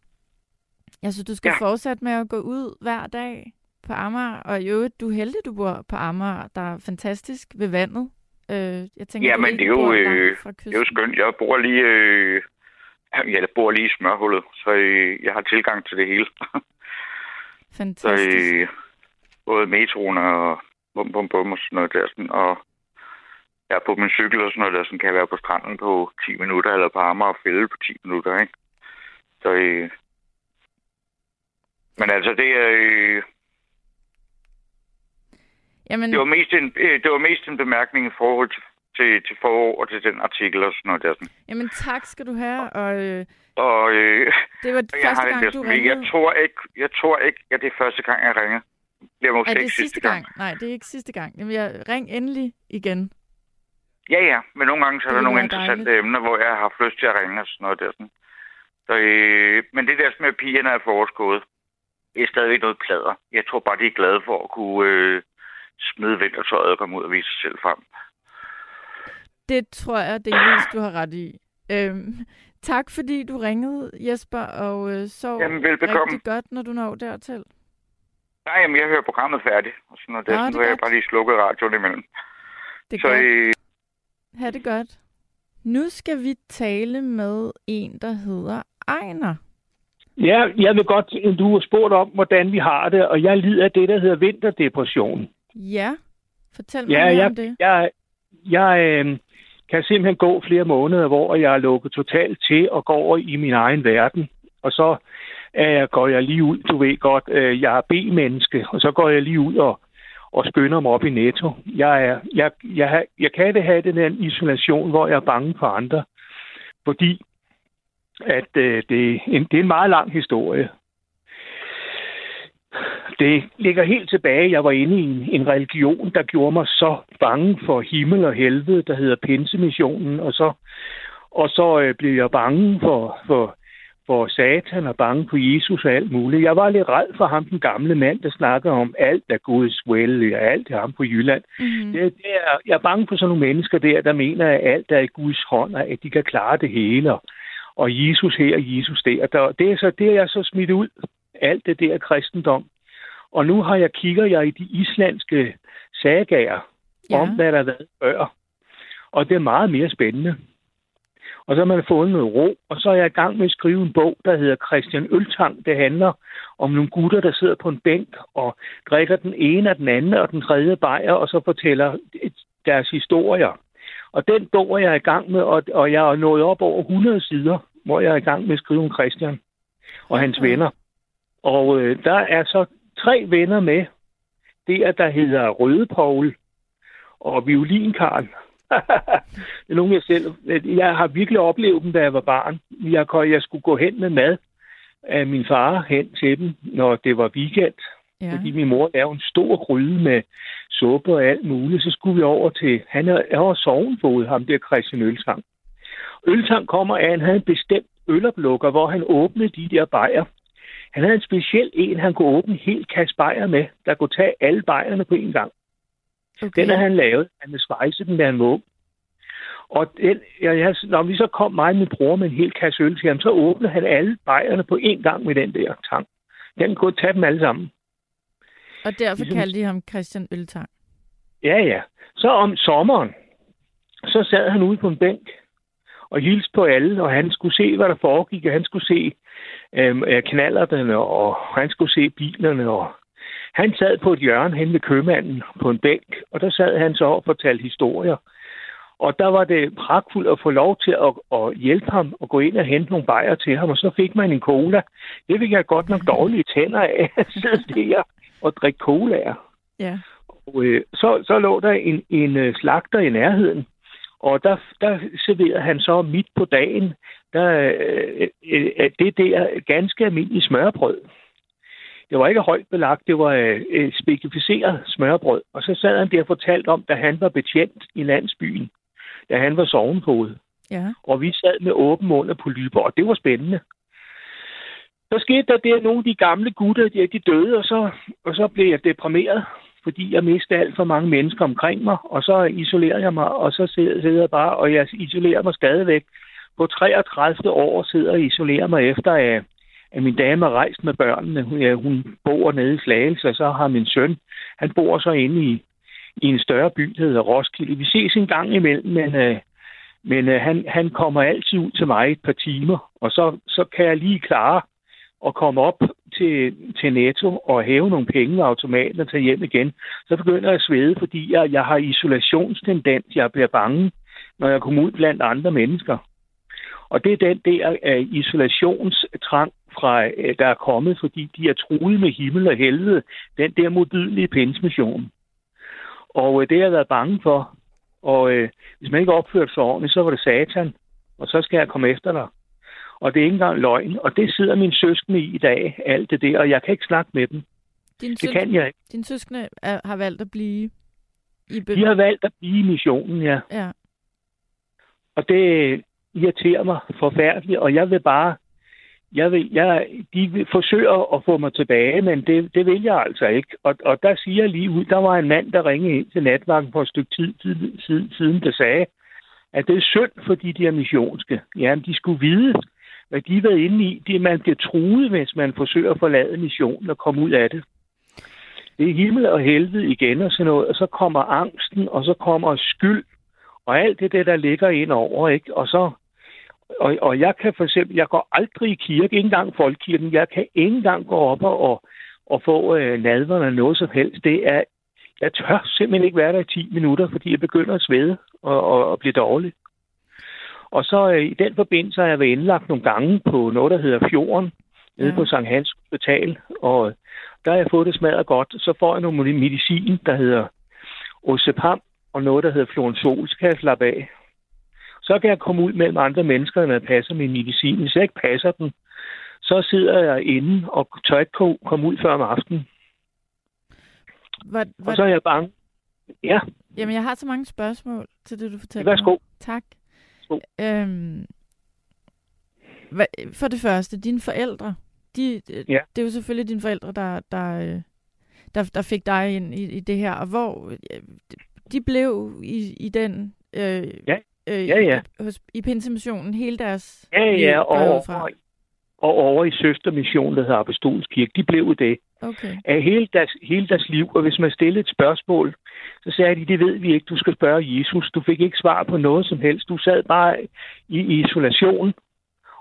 jeg synes, du skal ja. fortsætte med at gå ud hver dag på Amager. Og i øvrigt, du er heldig, du bor på Amager, der er fantastisk ved vandet. Øh, jeg tænker, ja, men det er, jo, øh, det er jo skønt. Jeg bor lige, øh, jeg bor lige i smørhullet, så øh, jeg har tilgang til det hele. Fantastisk. Så, øh, både metroen og bum, bum, bum og sådan noget der. Sådan, og jeg er på min cykel og sådan noget der, sådan kan jeg være på stranden på 10 minutter, eller på Amager og fælde på 10 minutter, ikke? Så, øh, men altså, det er... Øh, Jamen... det, var mest en, øh, det var mest en bemærkning i forhold til, til, til forår og til den artikel og sådan noget der. Sådan. Jamen tak skal du have, og, øh, Og øh, det var jeg første har gang, det du sådan, jeg ringede. tror ikke, jeg tror ikke, at det er første gang, jeg ringer. Det måske Er det ikke sidste gang? Nej, det er ikke sidste gang. Jamen, jeg ring endelig igen. Ja, ja, men nogle gange så er Det der ville nogle interessante dejligt. emner, hvor jeg har haft lyst til at ringe og sådan noget der. Sådan. Så, øh, men det der med pigerne er forårskået, det er stadigvæk noget plader. Jeg tror bare, de er glade for at kunne øh, smide vintertøjet og komme ud og vise sig selv frem. Det tror jeg, det er du har ret i. Øhm, tak fordi du ringede, Jesper, og øh, så Jamen, velbekomme. rigtig godt, når du når dertil. Nej, jamen, jeg hører programmet færdigt. Og sådan noget. Nå, så det nu er har jeg bare lige slukket radioen imellem. Det er Så godt. øh, Ha' det godt. Nu skal vi tale med en, der hedder Ejner. Ja, jeg vil godt, du har spurgt om, hvordan vi har det, og jeg lider af det, der hedder vinterdepression. Ja, fortæl mig Ja, mere jeg, om det. jeg, jeg øh, kan simpelthen gå flere måneder, hvor jeg er lukket totalt til og går over i min egen verden. Og så øh, går jeg lige ud, du ved godt, øh, jeg er B-menneske, og så går jeg lige ud og, og skynder mig op i netto. Jeg, er, jeg, jeg, jeg kan det have den her isolation, hvor jeg er bange for andre, fordi at øh, det, er en, det er en meget lang historie. Det ligger helt tilbage. Jeg var inde i en, en religion, der gjorde mig så bange for himmel og helvede, der hedder Pinsemissionen, og så, og så øh, blev jeg bange for, for, for Satan og bange for Jesus og alt muligt. Jeg var lidt ræd for ham, den gamle mand, der snakker om alt er Guds will, og alt er ham på Jylland. Mm-hmm. Det, det er, jeg er bange for sådan nogle mennesker der, der mener, at alt er i Guds hånd, og at de kan klare det hele. Og, og Jesus her og Jesus der. der det, er så, det er jeg så smidt ud. Alt det der kristendom. Og nu har jeg kigger jeg i de islandske sagager ja. om, hvad der har været før. Og det er meget mere spændende. Og så har man fået noget ro, og så er jeg i gang med at skrive en bog, der hedder Christian Øltang. Det handler om nogle gutter, der sidder på en bænk og drikker den ene og den anden og den tredje bajer, og så fortæller deres historier. Og den bog er jeg i gang med, og, og jeg er nået op over 100 sider, hvor jeg er i gang med at skrive om Christian og hans venner. Og øh, der er så tre venner med. Det er, der hedder Røde Paul og Violin Karl. det er nogen, jeg selv... Jeg har virkelig oplevet dem, da jeg var barn. Jeg, jeg skulle gå hen med mad af min far hen til dem, når det var weekend. Ja. Fordi min mor lavede en stor gryde med suppe og alt muligt. Så skulle vi over til... Han er, var sovenfod, ham der Christian Øltang. Øltang kommer af, han havde en bestemt øloplukker, hvor han åbnede de der bajer. Han havde en speciel en, han kunne åbne helt kasse bajer med, der kunne tage alle bajerne på en gang. Okay. Den har han lavet. Han vil svejse den, da han var. Og den, ja, jeg, når vi så kom mig og min bror med en hel kasse øl til ham, så åbnede han alle bajerne på en gang med den der tang. Den kunne tage dem alle sammen. Og derfor Ligesom- kaldte de ham Christian Øltang. Ja, ja. Så om sommeren, så sad han ude på en bænk og hilste på alle, og han skulle se, hvad der foregik, og han skulle se øhm, øh, knallerne, og han skulle se bilerne, og han sad på et hjørne hen ved købmanden på en bænk, og der sad han så og fortalte historier. Og der var det pragtfuldt at få lov til at, at hjælpe ham og gå ind og hente nogle bajer til ham, og så fik man en cola. Det fik jeg godt nok dårlige tænder af at sidde der og drikke cola. Ja. Og, øh, så, så lå der en, en øh, slagter i nærheden, Og der, der serverede han så midt på dagen, der, øh, øh, det der ganske almindelige smørbrød. Det var ikke højt belagt, det var øh, specificeret smørbrød. Og så sad han der og fortalte om, da han var betjent i landsbyen, da han var sovnfod. Ja. Og vi sad med åben mund og polyper, og det var spændende. Så skete der det, at nogle af de gamle gutter, de, de døde, og så, og så blev jeg deprimeret, fordi jeg mister alt for mange mennesker omkring mig, og så isolerede jeg mig, og så sidder, jeg bare, og jeg isolerer mig stadigvæk. På 33. år sidder jeg og isolerer mig efter, at, at min dame er rejst med børnene. Hun, ja, hun bor nede i Slagelse, og så har min søn, han bor så inde i, i en større by, der hedder Roskilde. Vi ses en gang imellem, men, øh, men øh, han, han kommer altid ud til mig et par timer, og så, så kan jeg lige klare at komme op til, til Netto og hæve nogle penge i automaten og tage hjem igen, så begynder jeg at svede, fordi jeg, jeg har isolationstendens. Jeg bliver bange, når jeg kommer ud blandt andre mennesker. Og det er den der uh, isolationstrang, fra, uh, der er kommet, fordi de er truet med himmel og helvede. Den der modbydelige pensmission. Og uh, det har jeg været bange for. Og øh, hvis man ikke opførte sig ordentligt, så var det satan. Og så skal jeg komme efter dig. Og det er ikke engang løgn. Og det sidder min søskende i i dag, alt det der. Og jeg kan ikke snakke med dem. Din, Det kan jeg ikke. din søskende er, har valgt at blive i be- De har valgt at blive i missionen, ja. Ja. Og det irriterer mig forfærdeligt, og jeg vil bare... Jeg vil, jeg, de vil forsøger at få mig tilbage, men det, det vil jeg altså ikke. Og, og der siger jeg lige ud, der var en mand, der ringede ind til natvagten for et stykke tid, siden, siden, der sagde, at det er synd for de der missionske. Jamen, de skulle vide, hvad de har været inde i. Det er, man bliver truet, hvis man forsøger at forlade missionen og komme ud af det. Det er himmel og helvede igen og sådan noget, og så kommer angsten, og så kommer skyld, og alt det der, der ligger ind over, ikke? Og så og, og jeg kan for eksempel, jeg går aldrig i kirke, ikke engang folkekirken, jeg kan ikke engang gå op og, og få øh, nadverne eller noget som helst. Det er, jeg tør simpelthen ikke være der i 10 minutter, fordi jeg begynder at svede og, og, og blive dårlig. Og så øh, i den forbindelse har jeg været indlagt nogle gange på noget, der hedder Fjorden, nede Ja. på Sankt Hans Hospital, og der har jeg fået det smadret godt. Så får jeg noget medicin, der hedder Ozepam, og noget, der hedder Florensol, så kan jeg slappe af. Så kan jeg komme ud mellem andre mennesker, når jeg passer min medicin. Hvis jeg ikke passer den, så sidder jeg inde og tør ikke ko- komme ud før om aftenen. Hvor, hvor, Og så er jeg bange. Ja, Jamen, jeg har så mange spørgsmål til det, du fortæller værsgo. mig. Tak. Værsgo. Øhm, for det første, dine forældre, de, Ja. det er jo selvfølgelig dine forældre, der, der, øh, der, der fik dig ind i, i det her, og hvor de blev i, i den... Øh, Ja. Øh, Ja, ja. I, hos, I Pinsemissionen hele deres Ja, liv, ja, ud og, fra. og, og over i søstermissionen, der hedder Apostolsk Kirke, de blev det Okay. af hele deres, hele deres liv. Og hvis man stillede et spørgsmål, så sagde de, det ved vi ikke, du skal spørge Jesus. Du fik ikke svar på noget som helst. Du sad bare i, i isolation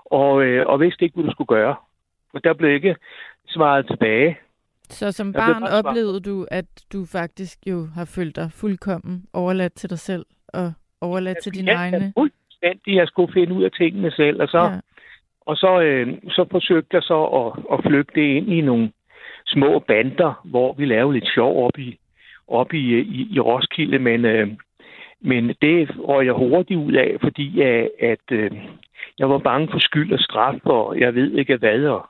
og, øh, og vidste ikke, hvad du skulle gøre. Og der blev ikke svaret tilbage. Så som barn oplevede du, at du faktisk jo har følt dig fuldkommen overladt til dig selv, og overladt til dine jeg, egne... Fuldstændig, jeg skulle finde ud af tingene selv, og så, Ja. og så, øh, så forsøgte jeg så at, at flygte ind i nogle små bander, hvor vi lavede lidt sjov op i, op i, i, i Roskilde, men, øh, men det røg jeg hurtigt ud af, fordi at, at øh, jeg var bange for skyld og straf, og jeg ved ikke hvad. Og,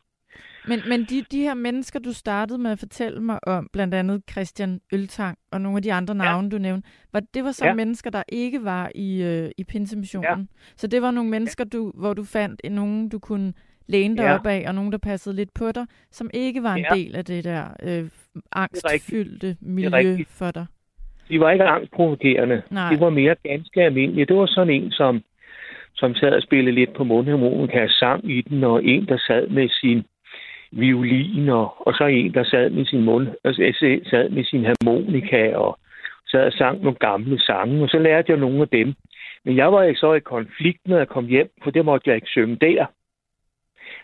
Men, men de, de her mennesker, du startede med at fortælle mig om, blandt andet Christian Øltang og nogle af de andre navne, du nævnte, var, det var så Ja. mennesker, der ikke var i, øh, i Pinsemissionen. Så det var nogle mennesker, du, hvor du fandt en- nogen, du kunne læne dig Ja. op af, og nogen, der passede lidt på dig, som ikke var en Ja. del af det der øh, angstfyldte miljø for dig. de var ikke angstprovokerende. Nej. Det var mere ganske almindeligt. Det var sådan en, som, som sad og spillede lidt på mundharmonika, sang i den, og en, der sad med sin violin, og, og så en, der sad med sin mund, altså, sad med sin harmonika, og sad og sang nogle gamle sange, og så lærte jeg nogle af dem. Men jeg var ikke så i konflikt, når jeg kom hjem, for det måtte jeg ikke synge der.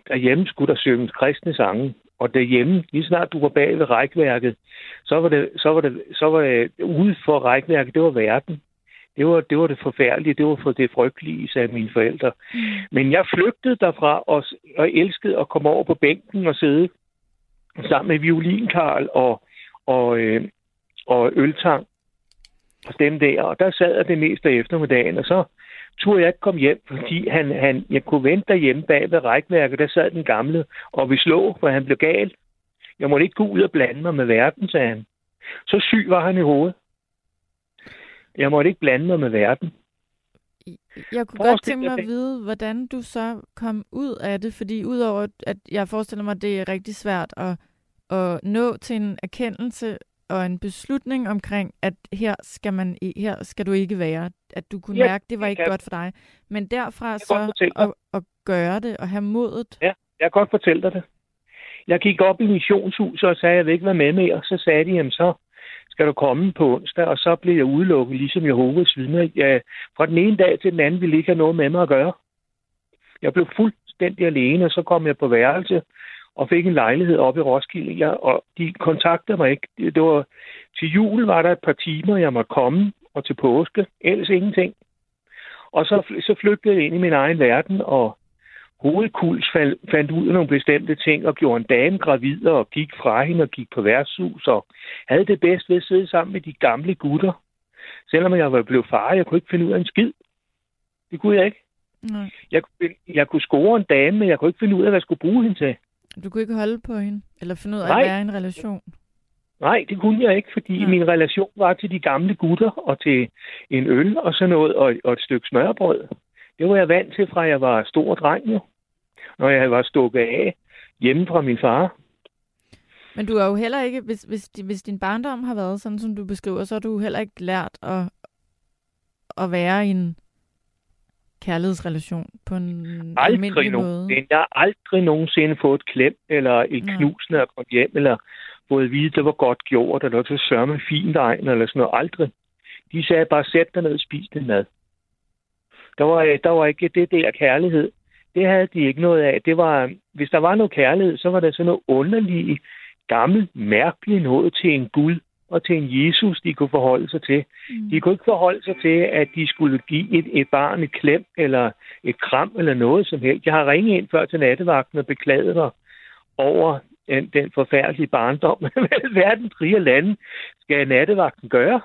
Derhjemme skulle der synges kristne sange, og derhjemme, lige snart du var bag ved rækværket, så var det, så var det, så var det ude for rækværket, det var verden. Det var, det var det forfærdelige, det var for det frygtelige, sagde mine forældre. Mm. Men jeg flygtede derfra og, og elskede at komme over på bænken og sidde sammen med violinkarl og, og, øh, og øltang dem der, og der sad jeg det meste af eftermiddagen, og så turde jeg ikke komme hjem, fordi han, han, jeg kunne vente derhjemme bag ved rækværket, der sad den gamle, og vi slå, for han blev gal. Jeg måtte ikke gå ud og blande mig med verden, sagde han. Så syg var han i hovedet. Jeg måtte ikke blande mig med verden. Jeg kunne godt tænke mig at vide, hvordan du så kom ud af det, fordi udover at jeg forestiller mig, at det er rigtig svært at, at nå til en erkendelse og en beslutning omkring, at her skal, man, her skal du ikke være. At du kunne ja, mærke, at det var ikke kan. godt for dig. Men derfra så at, at gøre det og have modet. Ja, jeg kan godt fortælle dig det. Jeg gik op i missionshuset og sagde, at jeg vil ikke være med mere. Så sagde de, jamen så skal du komme på onsdag, og så blev jeg udelukket, ligesom Jehovas vidner. Jeg, fra den ene dag til den anden ville ikke have noget med mig at gøre. Jeg blev fuldstændig alene, og så kom jeg på værelse og fik en lejlighed op i Roskilde, jeg, og de kontaktede mig ikke. Det var, til jul var der et par timer, jeg måtte komme, og til påske, ellers ingenting. Og så, så flygtede jeg ind i min egen verden, og hovedkuls fandt ud af nogle bestemte ting, og gjorde en dame gravid, og gik fra hende og gik på værtshus, og havde det bedst ved at sidde sammen med de gamle gutter. Selvom jeg var blevet far, jeg kunne ikke finde ud af en skid. Det kunne jeg ikke. Nej. Jeg, jeg kunne score en dame, men jeg kunne ikke finde ud af, hvad jeg skulle bruge hende til. Du kunne ikke holde på hende? Eller finde ud af Nej. at være i en relation? Nej, det kunne jeg ikke, fordi ja. min relation var til de gamle gutter og til en øl og sådan noget, og, og et stykke smørbrød. Det var jeg vant til, fra jeg var stor dreng jo. Når jeg var stukket af hjemme fra min far. Men du har jo heller ikke, hvis, hvis, hvis din barndom har været sådan, som du beskriver, så har du heller ikke lært at, at være i en kærlighedsrelation på en aldrig nogen, måde? Jeg har aldrig nogensinde fået et klem, eller et ja. knus, når jeg kom hjem, eller fået at vide, at det var godt gjort, eller var sørme fint egen, eller sådan noget. Aldrig. De sagde bare, sæt dig ned og spis den mad. Der var, der var ikke det der kærlighed. Det havde de ikke noget af. Det var, hvis der var noget kærlighed, så var der sådan noget underligt, gammelt, mærkeligt noget til en Gud, og til en Jesus, de kunne forholde sig til. Mm. De kunne ikke forholde sig til, at de skulle give et, et barn et klem eller et kram eller noget som helst. Jeg har ringet ind før til nattevagten og beklaget mig over den, den forfærdelige barndom. Hvad verdens rige lande skal nattevagten gøre?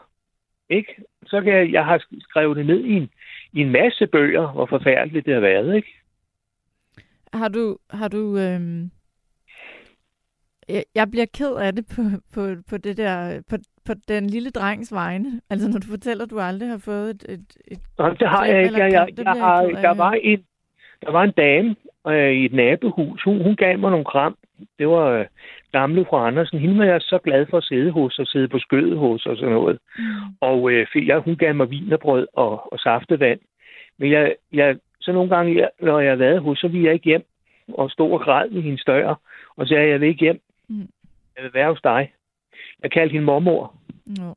Ikke? Så kan jeg, jeg har skrevet det ned i en, i en masse bøger, hvor forfærdeligt det har været. Ikke? Har du, har du øhm, jeg bliver ked af det på, på, på det der, på, på den lille drengs vegne. Altså når du fortæller, at du aldrig har fået et... et, et Nå, det har jeg ikke. Jeg, jeg, jeg, har, der, var en, der var en dame øh, i et nabohus. Hun, hun gav mig nogle kram. Det var øh, gamle fra Andersen. Hende var jeg så glad for at sidde hos og sidde på skødet hos og sådan noget. Mm. Og øh, jeg, hun gav mig vinerbrød og, og saftevand. Men jeg, jeg, så nogle gange, når jeg har været hos, så ville jeg ikke hjem og stå og græd ved hendes dør. Og så sagde jeg, jeg vil ikke hjem. Mm. Jeg vil være hos dig. Jeg kaldte hende mormor. No.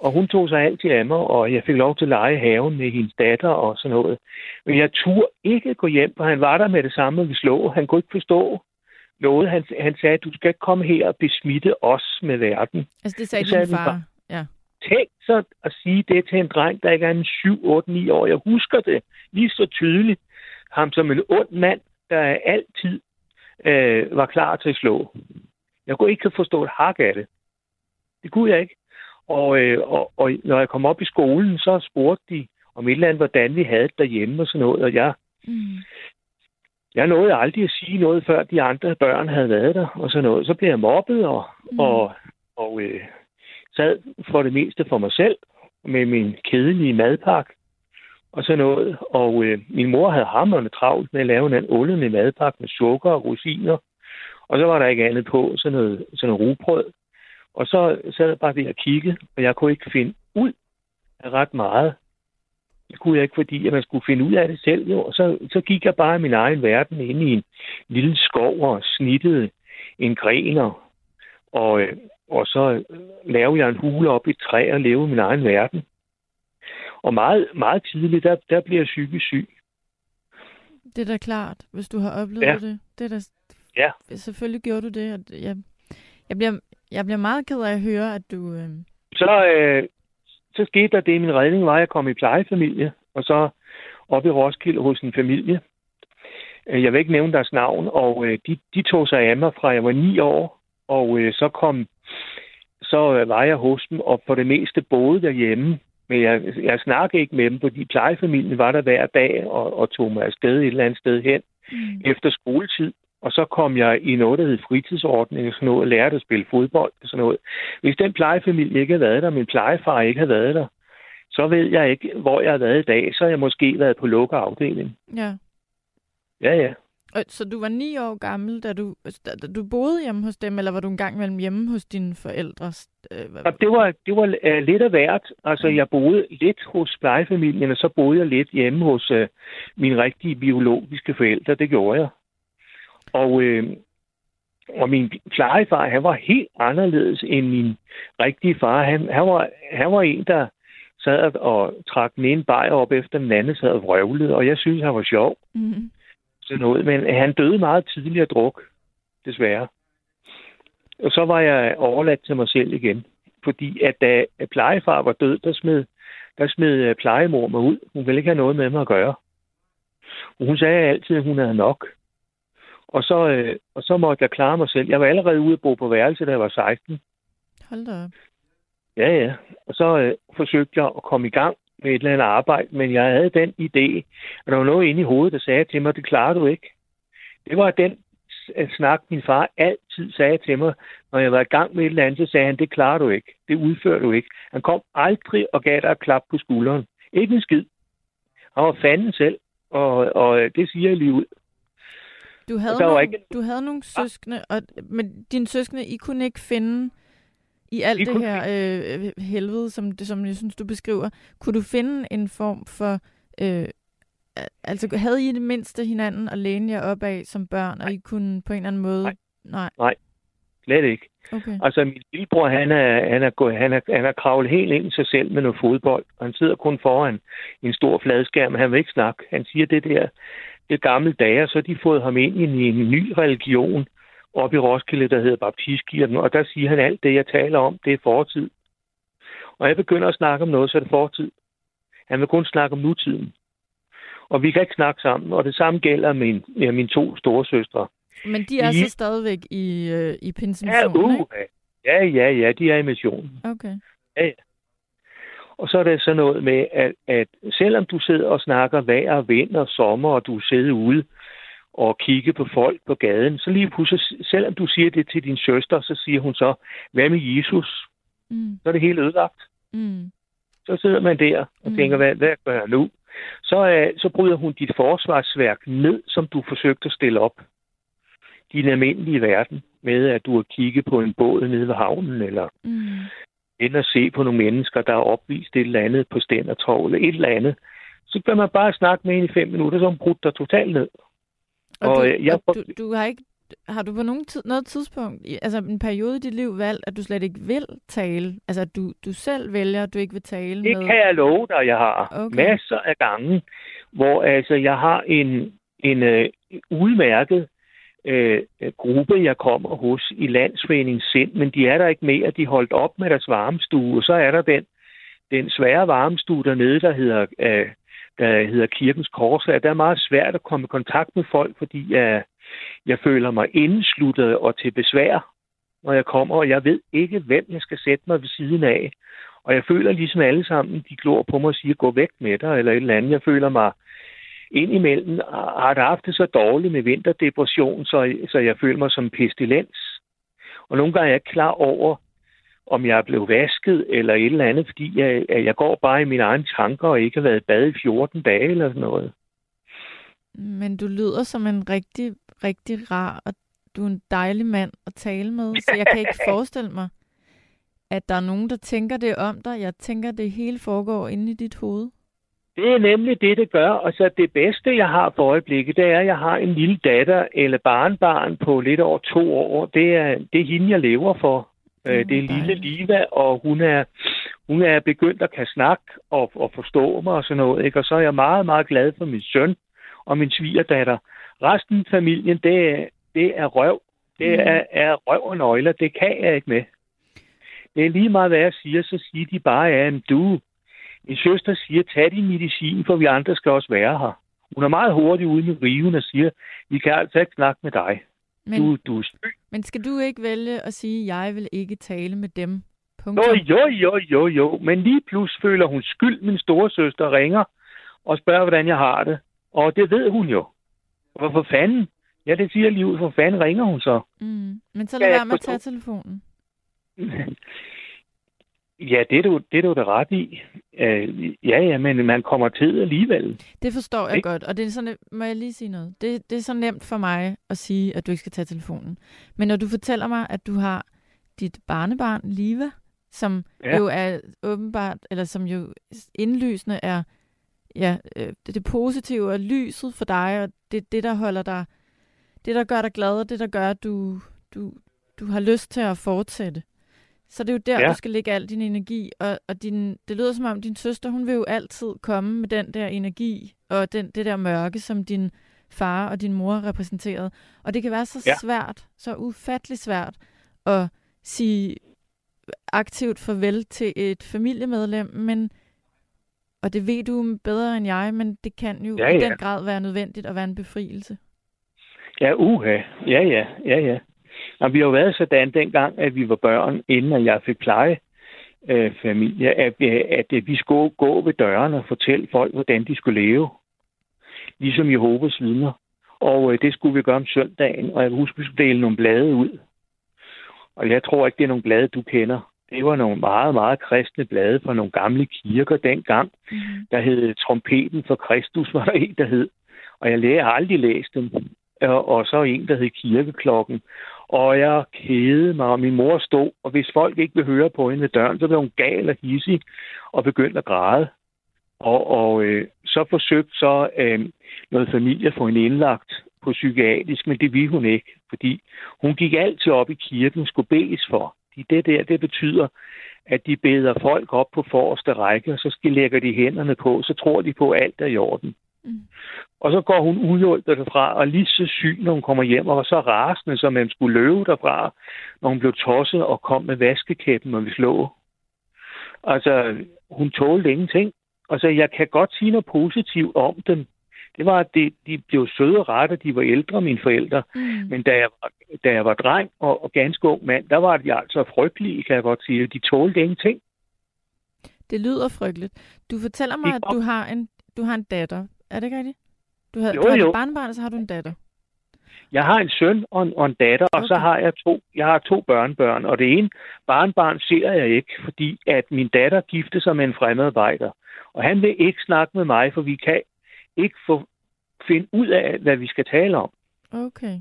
Og hun tog sig altid af mig, og jeg fik lov til at lege haven med hendes datter og sådan noget. Men jeg turde ikke gå hjem, for han var der med det samme, vi slå. Han kunne ikke forstå noget. Han, han sagde, du skal ikke komme her og besmitte os med verden. Altså det sagde, sagde din far? Ja. Tænk så at sige det til en dreng, der ikke er en 7, 8, 9 år. Jeg husker det lige så tydeligt. Ham som en ond mand, der altid øh, var klar til at slå. Jeg kunne ikke forstå et hak af det. Det kunne jeg ikke. Og, øh, og, og når jeg kom op i skolen, så spurgte de om et eller andet, hvordan vi havde det derhjemme og sådan noget. Og jeg, mm. jeg nåede aldrig at sige noget, før de andre børn havde været der og sådan noget. Så blev jeg mobbet og, mm. og, og øh, sad for det meste for mig selv med min kedelige madpakke og sådan noget. Og øh, min mor havde hammerne travlt med at lave en ollende madpakke med sukker og rosiner. Og så var der ikke andet på, sådan noget, sådan noget rugbrød. Og så sad jeg bare der og kiggede, og jeg kunne ikke finde ud af ret meget. Det kunne jeg ikke, fordi at man skulle finde ud af det selv. Jo. Og så, så gik jeg bare i min egen verden ind i en lille skov og snittede en gren og, og, øh, og så lavede jeg en hule op i et træ og levede min egen verden. Og meget, meget tidligt, der, der bliver jeg psykisk syg. Det er da klart, hvis du har oplevet ja. det. Det er da, ja. Selvfølgelig gjorde du det. Og jeg, jeg, bliver, jeg bliver meget ked af at høre, at du... Øh... Så, øh, så skete der det, min redning var, at jeg kom i plejefamilie, og så op i Roskilde hos en familie. Øh, jeg vil ikke nævne deres navn, og øh, de, de tog sig af mig fra jeg var ni år, og øh, så kom så øh, var jeg hos dem, og på det meste boede derhjemme Men jeg, jeg snakkede ikke med dem, fordi plejefamilien var der hver dag og, og tog mig afsted et eller andet sted hen mm. efter skoletid. Og så kom jeg i noget, der hed fritidsordning sådan noget, og lærte at spille fodbold og sådan noget. Hvis den plejefamilie ikke havde været der, min plejefar ikke havde været der, så ved jeg ikke, hvor jeg har været i dag. Så har jeg måske været på lukket afdeling. Ja. Ja, ja. Så du var ni år gammel, da du, da du boede hjemme hos dem, eller var du engang mellem hjemme hos dine forældre? Øh, det var, det var uh, lidt af hvert. Altså, jeg boede lidt hos plejefamilien, og så boede jeg lidt hjemme hos uh, mine rigtige biologiske forældre. Det gjorde jeg. Og, øh, og min plejefar, han var helt anderledes end min rigtige far. Han, han, var, han var en, der sad og trak den ene bajer op efter den anden, sad og vrøvlede, og jeg synes, han var sjov. Mm. Sådan noget. Men han døde meget tidligere druk, desværre. Og så var jeg overladt til mig selv igen. Fordi at da plejefar var død, der smed, der smed øh, plejemor mig ud. Hun ville ikke have noget med mig at gøre. Hun sagde altid, at hun havde nok. Og så, øh, og så måtte jeg klare mig selv. Jeg var allerede ude at bo på værelse, da jeg var 16. Hold da. Ja, ja. Og så øh, forsøgte jeg at komme i gang med et eller andet arbejde, men jeg havde den idé, at der var noget inde i hovedet, der sagde til mig, det klarer du ikke. Det var den snak, min far altid sagde til mig, når jeg var i gang med et eller andet, så sagde han, det klarer du ikke. Det udfører du ikke. Han kom aldrig og gav dig et klap på skulderen. Ikke en skid. Han var fanden selv, og, og det siger jeg lige ud. Du havde, nogle, ikke... du havde nogle søskende, og, men dine søskende, I kunne ikke finde i alt I det her øh, helvede, som, det, som jeg synes, du beskriver, kunne du finde en form for... Øh, altså, havde I det mindste hinanden at læne jer op af som børn, Nej. og I kunne på en eller anden måde... Nej. Nej. Nej. Slet ikke. Okay. Altså, min lillebror, han er, han, er gået, han, er, han er kravlet helt ind i sig selv med noget fodbold. Han sidder kun foran en stor fladskærm, han vil ikke snakke. Han siger det der, det gamle dage, så har de fået ham ind i en, i ny religion op i Roskilde, der hedder Baptistkirken, og der siger han, alt det, jeg taler om, det er fortid. Og jeg begynder at snakke om noget, så er det fortid. Han vil kun snakke om nutiden. Og vi kan ikke snakke sammen, og det samme gælder min, ja, mine to store søstre. Men de er de... så stadigvæk i, øh, i pinsemissionen, ja, uh, ikke? Ja, ja, ja, de er i missionen. Okay. Ja, ja. Og så er det så noget med, at, at selvom du sidder og snakker vejr og vind og sommer, og du sidder ude og kigger på folk på gaden, så lige pludselig, selvom du siger det til din søster, så siger hun så, hvad med Jesus? Mm. Så er det helt ødelagt. Mm. Så sidder man der og mm. tænker, hvad, hvad gør jeg nu? Så, uh, så bryder hun dit forsvarsværk ned, som du forsøgte at stille op. Din almindelige verden med, at du har kigget på en båd nede ved havnen, eller mm ind og se på nogle mennesker, der har opvist et eller andet på Stændertorv, eller et eller andet, så kan man bare snakke med en i fem minutter, så hun brudt dig totalt ned. Og, og, du, øh, jeg, og du, du har ikke har du på nogen tid, noget tidspunkt, altså en periode i dit liv valgt, at du slet ikke vil tale? Altså at du, du selv vælger, at du ikke vil tale det med? Det kan jeg love dig, jeg har. Okay. Masser af gange, hvor altså jeg har en, en uh, udmærket øh, gruppe, jeg kommer hos i Landsforening Sind, men de er der ikke mere. De holdt op med deres varmestue, og så er der den, den svære varmestue dernede, der hedder, øh, der hedder Kirkens Kors. Der er meget svært at komme i kontakt med folk, fordi jeg, jeg føler mig indsluttet og til besvær, når jeg kommer, og jeg ved ikke, hvem jeg skal sætte mig ved siden af. Og jeg føler ligesom alle sammen, de glor på mig og siger, gå væk med dig, eller et eller andet. Jeg føler mig indimellem har det haft det så dårligt med vinterdepression, så, så jeg føler mig som pestilens. Og nogle gange er jeg ikke klar over, om jeg er blevet vasket eller et eller andet, fordi jeg, jeg går bare i mine egne tanker og ikke har været bad i 14 dage eller sådan noget. Men du lyder som en rigtig, rigtig rar, og du er en dejlig mand at tale med, så jeg kan ikke forestille mig, at der er nogen, der tænker det om dig. Jeg tænker, det hele foregår inde i dit hoved. Det er nemlig det, det gør. Og så det bedste, jeg har for øjeblikket, det er, at jeg har en lille datter eller barnbarn på lidt over to år. Det er, det er hende, jeg lever for. Mm, det er lille Liva, og hun er, hun er begyndt at kan snakke og, og forstå mig og sådan noget. Ikke? Og så er jeg meget, meget glad for min søn og min svigerdatter. Resten af familien, det er, det er røv. Det mm. er, er røv og nøgler. Det kan jeg ikke med. Det er lige meget, hvad jeg siger, så siger de bare, at du, min søster siger, tag din medicin, for vi andre skal også være her. Hun er meget hurtigt ude med riven og siger, vi kan altså ikke snakke med dig. Men, du, du er Men skal du ikke vælge at sige, jeg vil ikke tale med dem Punktum. jo, jo, jo, jo. Men lige pludselig føler hun skyld. Min store søster ringer og spørger, hvordan jeg har det. Og det ved hun jo. Hvorfor fanden? Ja, det siger lige ud. For fanden ringer hun så? Mm. Men så lad være med at tage telefonen. Ja, det er du, det er du da ret i. Øh, ja, ja, men man kommer til alligevel. Det forstår jeg Ikke? godt, og det er sådan, må jeg lige sige noget? Det, det er så nemt for mig at sige, at du ikke skal tage telefonen. Men når du fortæller mig, at du har dit barnebarn, Liva, som ja. Ja. jo er åbenbart, eller som jo indlysende er ja, øh, det, det positive og lyset for dig, og det det, der holder dig, det der gør dig glad, og det der gør, at du, du, du har lyst til at fortsætte. Så det er jo der, ja. Du skal lægge al din energi, og, og din, det lyder som om din søster, hun vil jo altid komme med den der energi, og den, det der mørke, som din far og din mor repræsenterede. Og det kan være så ja. Svært, så ufattelig svært, at sige aktivt farvel til et familiemedlem, men og det ved du bedre end jeg, men det kan jo Ja, i ja. den grad være nødvendigt at være en befrielse. Ja, uha. Ja, ja, ja, ja. Og vi har jo været sådan dengang, at vi var børn, inden at jeg fik pleje øh, familie, at, øh, at øh, vi skulle gå ved dørene og fortælle folk, hvordan de skulle leve. Ligesom Jehovas vidner. Og øh, det skulle vi gøre om søndagen, og jeg kan huske, vi skulle dele nogle blade ud. Og jeg tror ikke, det er nogle blade, du kender. Det var nogle meget, meget kristne blade fra nogle gamle kirker dengang. Mm-hmm. Der hed Trompeten for Kristus, var der en, der hed. Og jeg har aldrig læst dem. Og, og så en, der hed Kirkeklokken. Og jeg kede mig, og min mor stod, og hvis folk ikke vil høre på hende ved døren, så blev hun gal og hissig og begyndte at græde. Og, og øh, så forsøgte så øh, noget familie at få hende indlagt på psykiatrisk, men det ville hun ikke, fordi hun gik altid op i kirken skulle bedes for. Det der, det betyder, at de beder folk op på forreste række, og så lægger de hænderne på, så tror de på, at alt er i orden. Mm. Og så går hun udhjulpet derfra, og lige så syg, når hun kommer hjem, og var så rasende, som man skulle løbe derfra, når hun blev tosset og kom med vaskekæppen og vi slå. Altså, hun tålte ingenting. Altså, jeg kan godt sige noget positivt om dem. Det var, at de, de blev søde og rette, de var ældre, mine forældre. Mm. Men da jeg, var, da jeg var dreng og, og ganske ung mand, der var de altså frygtelige, kan jeg godt sige. De tålte ingenting. Det lyder frygteligt. Du fortæller mig, at du har en, du har en datter. Er det ikke rigtigt? Du har, Jo, du har jo. et barnbarn, og så har du en datter. Jeg har en søn og en, og en datter, og så Okay. har jeg to, jeg har to børnebørn. Og det ene barnbarn ser jeg ikke, fordi at min datter gifte sig med en fremmedarbejder. Og han vil ikke snakke med mig, for vi kan ikke få finde ud af, hvad vi skal tale om. Okay.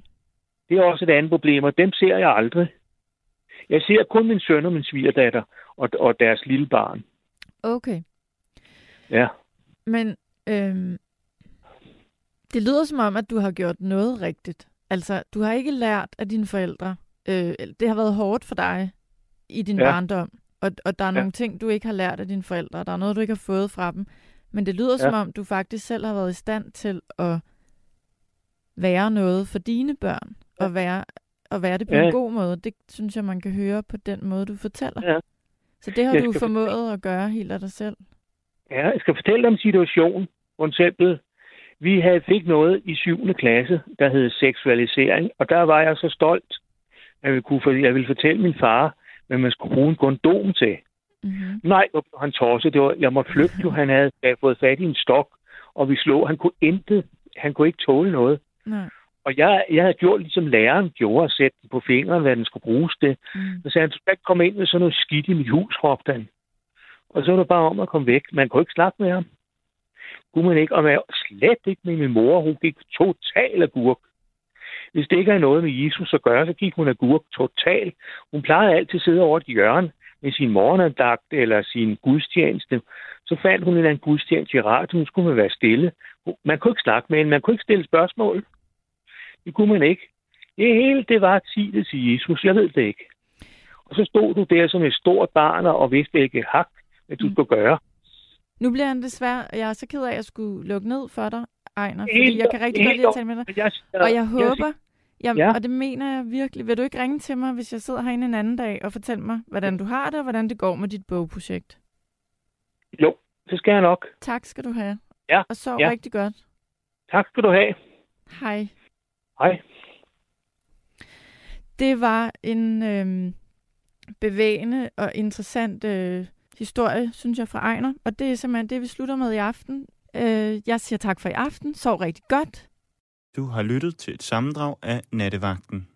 Det er også et andet problem, og dem ser jeg aldrig. Jeg ser kun min søn og min svigerdatter og, og deres lille barn. Okay. Ja. Men øhm, det lyder som om, at du har gjort noget rigtigt. Altså, du har ikke lært af dine forældre. Øh, det har været hårdt for dig i din ja. Barndom. Og, og der er Ja. nogle ting, du ikke har lært af dine forældre. Der er noget, du ikke har fået fra dem. Men det lyder ja. som om, du faktisk selv har været i stand til at være noget for dine børn. Ja. Og, være, og være det på Ja. en god måde. Det synes jeg, man kan høre på den måde, du fortæller. Ja. Så det har Jeg du formået at gøre helt af dig selv. Ja, jeg skal fortælle om en situation. For eksempel, vi havde fik noget i 7. klasse, der hed seksualisering, og der var jeg så stolt, at jeg, kunne, jeg ville fortælle min far, hvad man skulle bruge en kondom til. Mm-hmm. Nej, han tosset. Det var, jeg måtte flygte, jo. Han havde, havde fået fat i en stok, og vi slog. Han kunne intet. Han kunne ikke tåle noget. Nej. Og jeg, jeg havde gjort, ligesom læreren gjorde, at sætte den på fingeren, hvad den skulle bruges til. Mm. Så sagde han, du skal ikke komme ind med sådan noget skidt i mit hus, råbte han. Og så var det bare om at komme væk. Man kunne ikke snakke med ham. Kunne man ikke. Og man slet ikke med min mor. Hun gik total agurk. Hvis det ikke er noget med Jesus at gøre, så gik hun agurk total. Hun plejede altid at sidde over et hjørne med sin morgenandagt eller sin gudstjeneste. Så fandt hun en eller anden gudstjeneste i radioen, skulle man være stille. Man kunne ikke snakke med hende, man kunne ikke stille spørgsmål. Det kunne man ikke. Det hele, det var tidet til Jesus. Jeg ved det ikke. Og så stod du der som et stort barn og vidste ikke hak, hvad du Mm. skulle gøre. Nu bliver han desværre, jeg er så ked af, at jeg skulle lukke ned for dig, Ejner, fordi jeg kan rigtig godt lide at tale med dig. Og jeg, håber, jeg, Ja. og det mener jeg virkelig, vil du ikke ringe til mig, hvis jeg sidder herinde en anden dag og fortælle mig, hvordan du har det, og hvordan det går med dit bogprojekt? Jo, det skal jeg nok. Tak skal du have. Ja, Og sov ja. rigtig godt. Tak skal du have. Hej. Hej. Det var en øhm, bevægende og interessant øh, historie, synes jeg, fra Ejner. Og det er simpelthen det, vi slutter med i aften. Øh, jeg siger tak for i aften. Sov rigtig godt. Du har lyttet til et sammendrag af Nattevagten.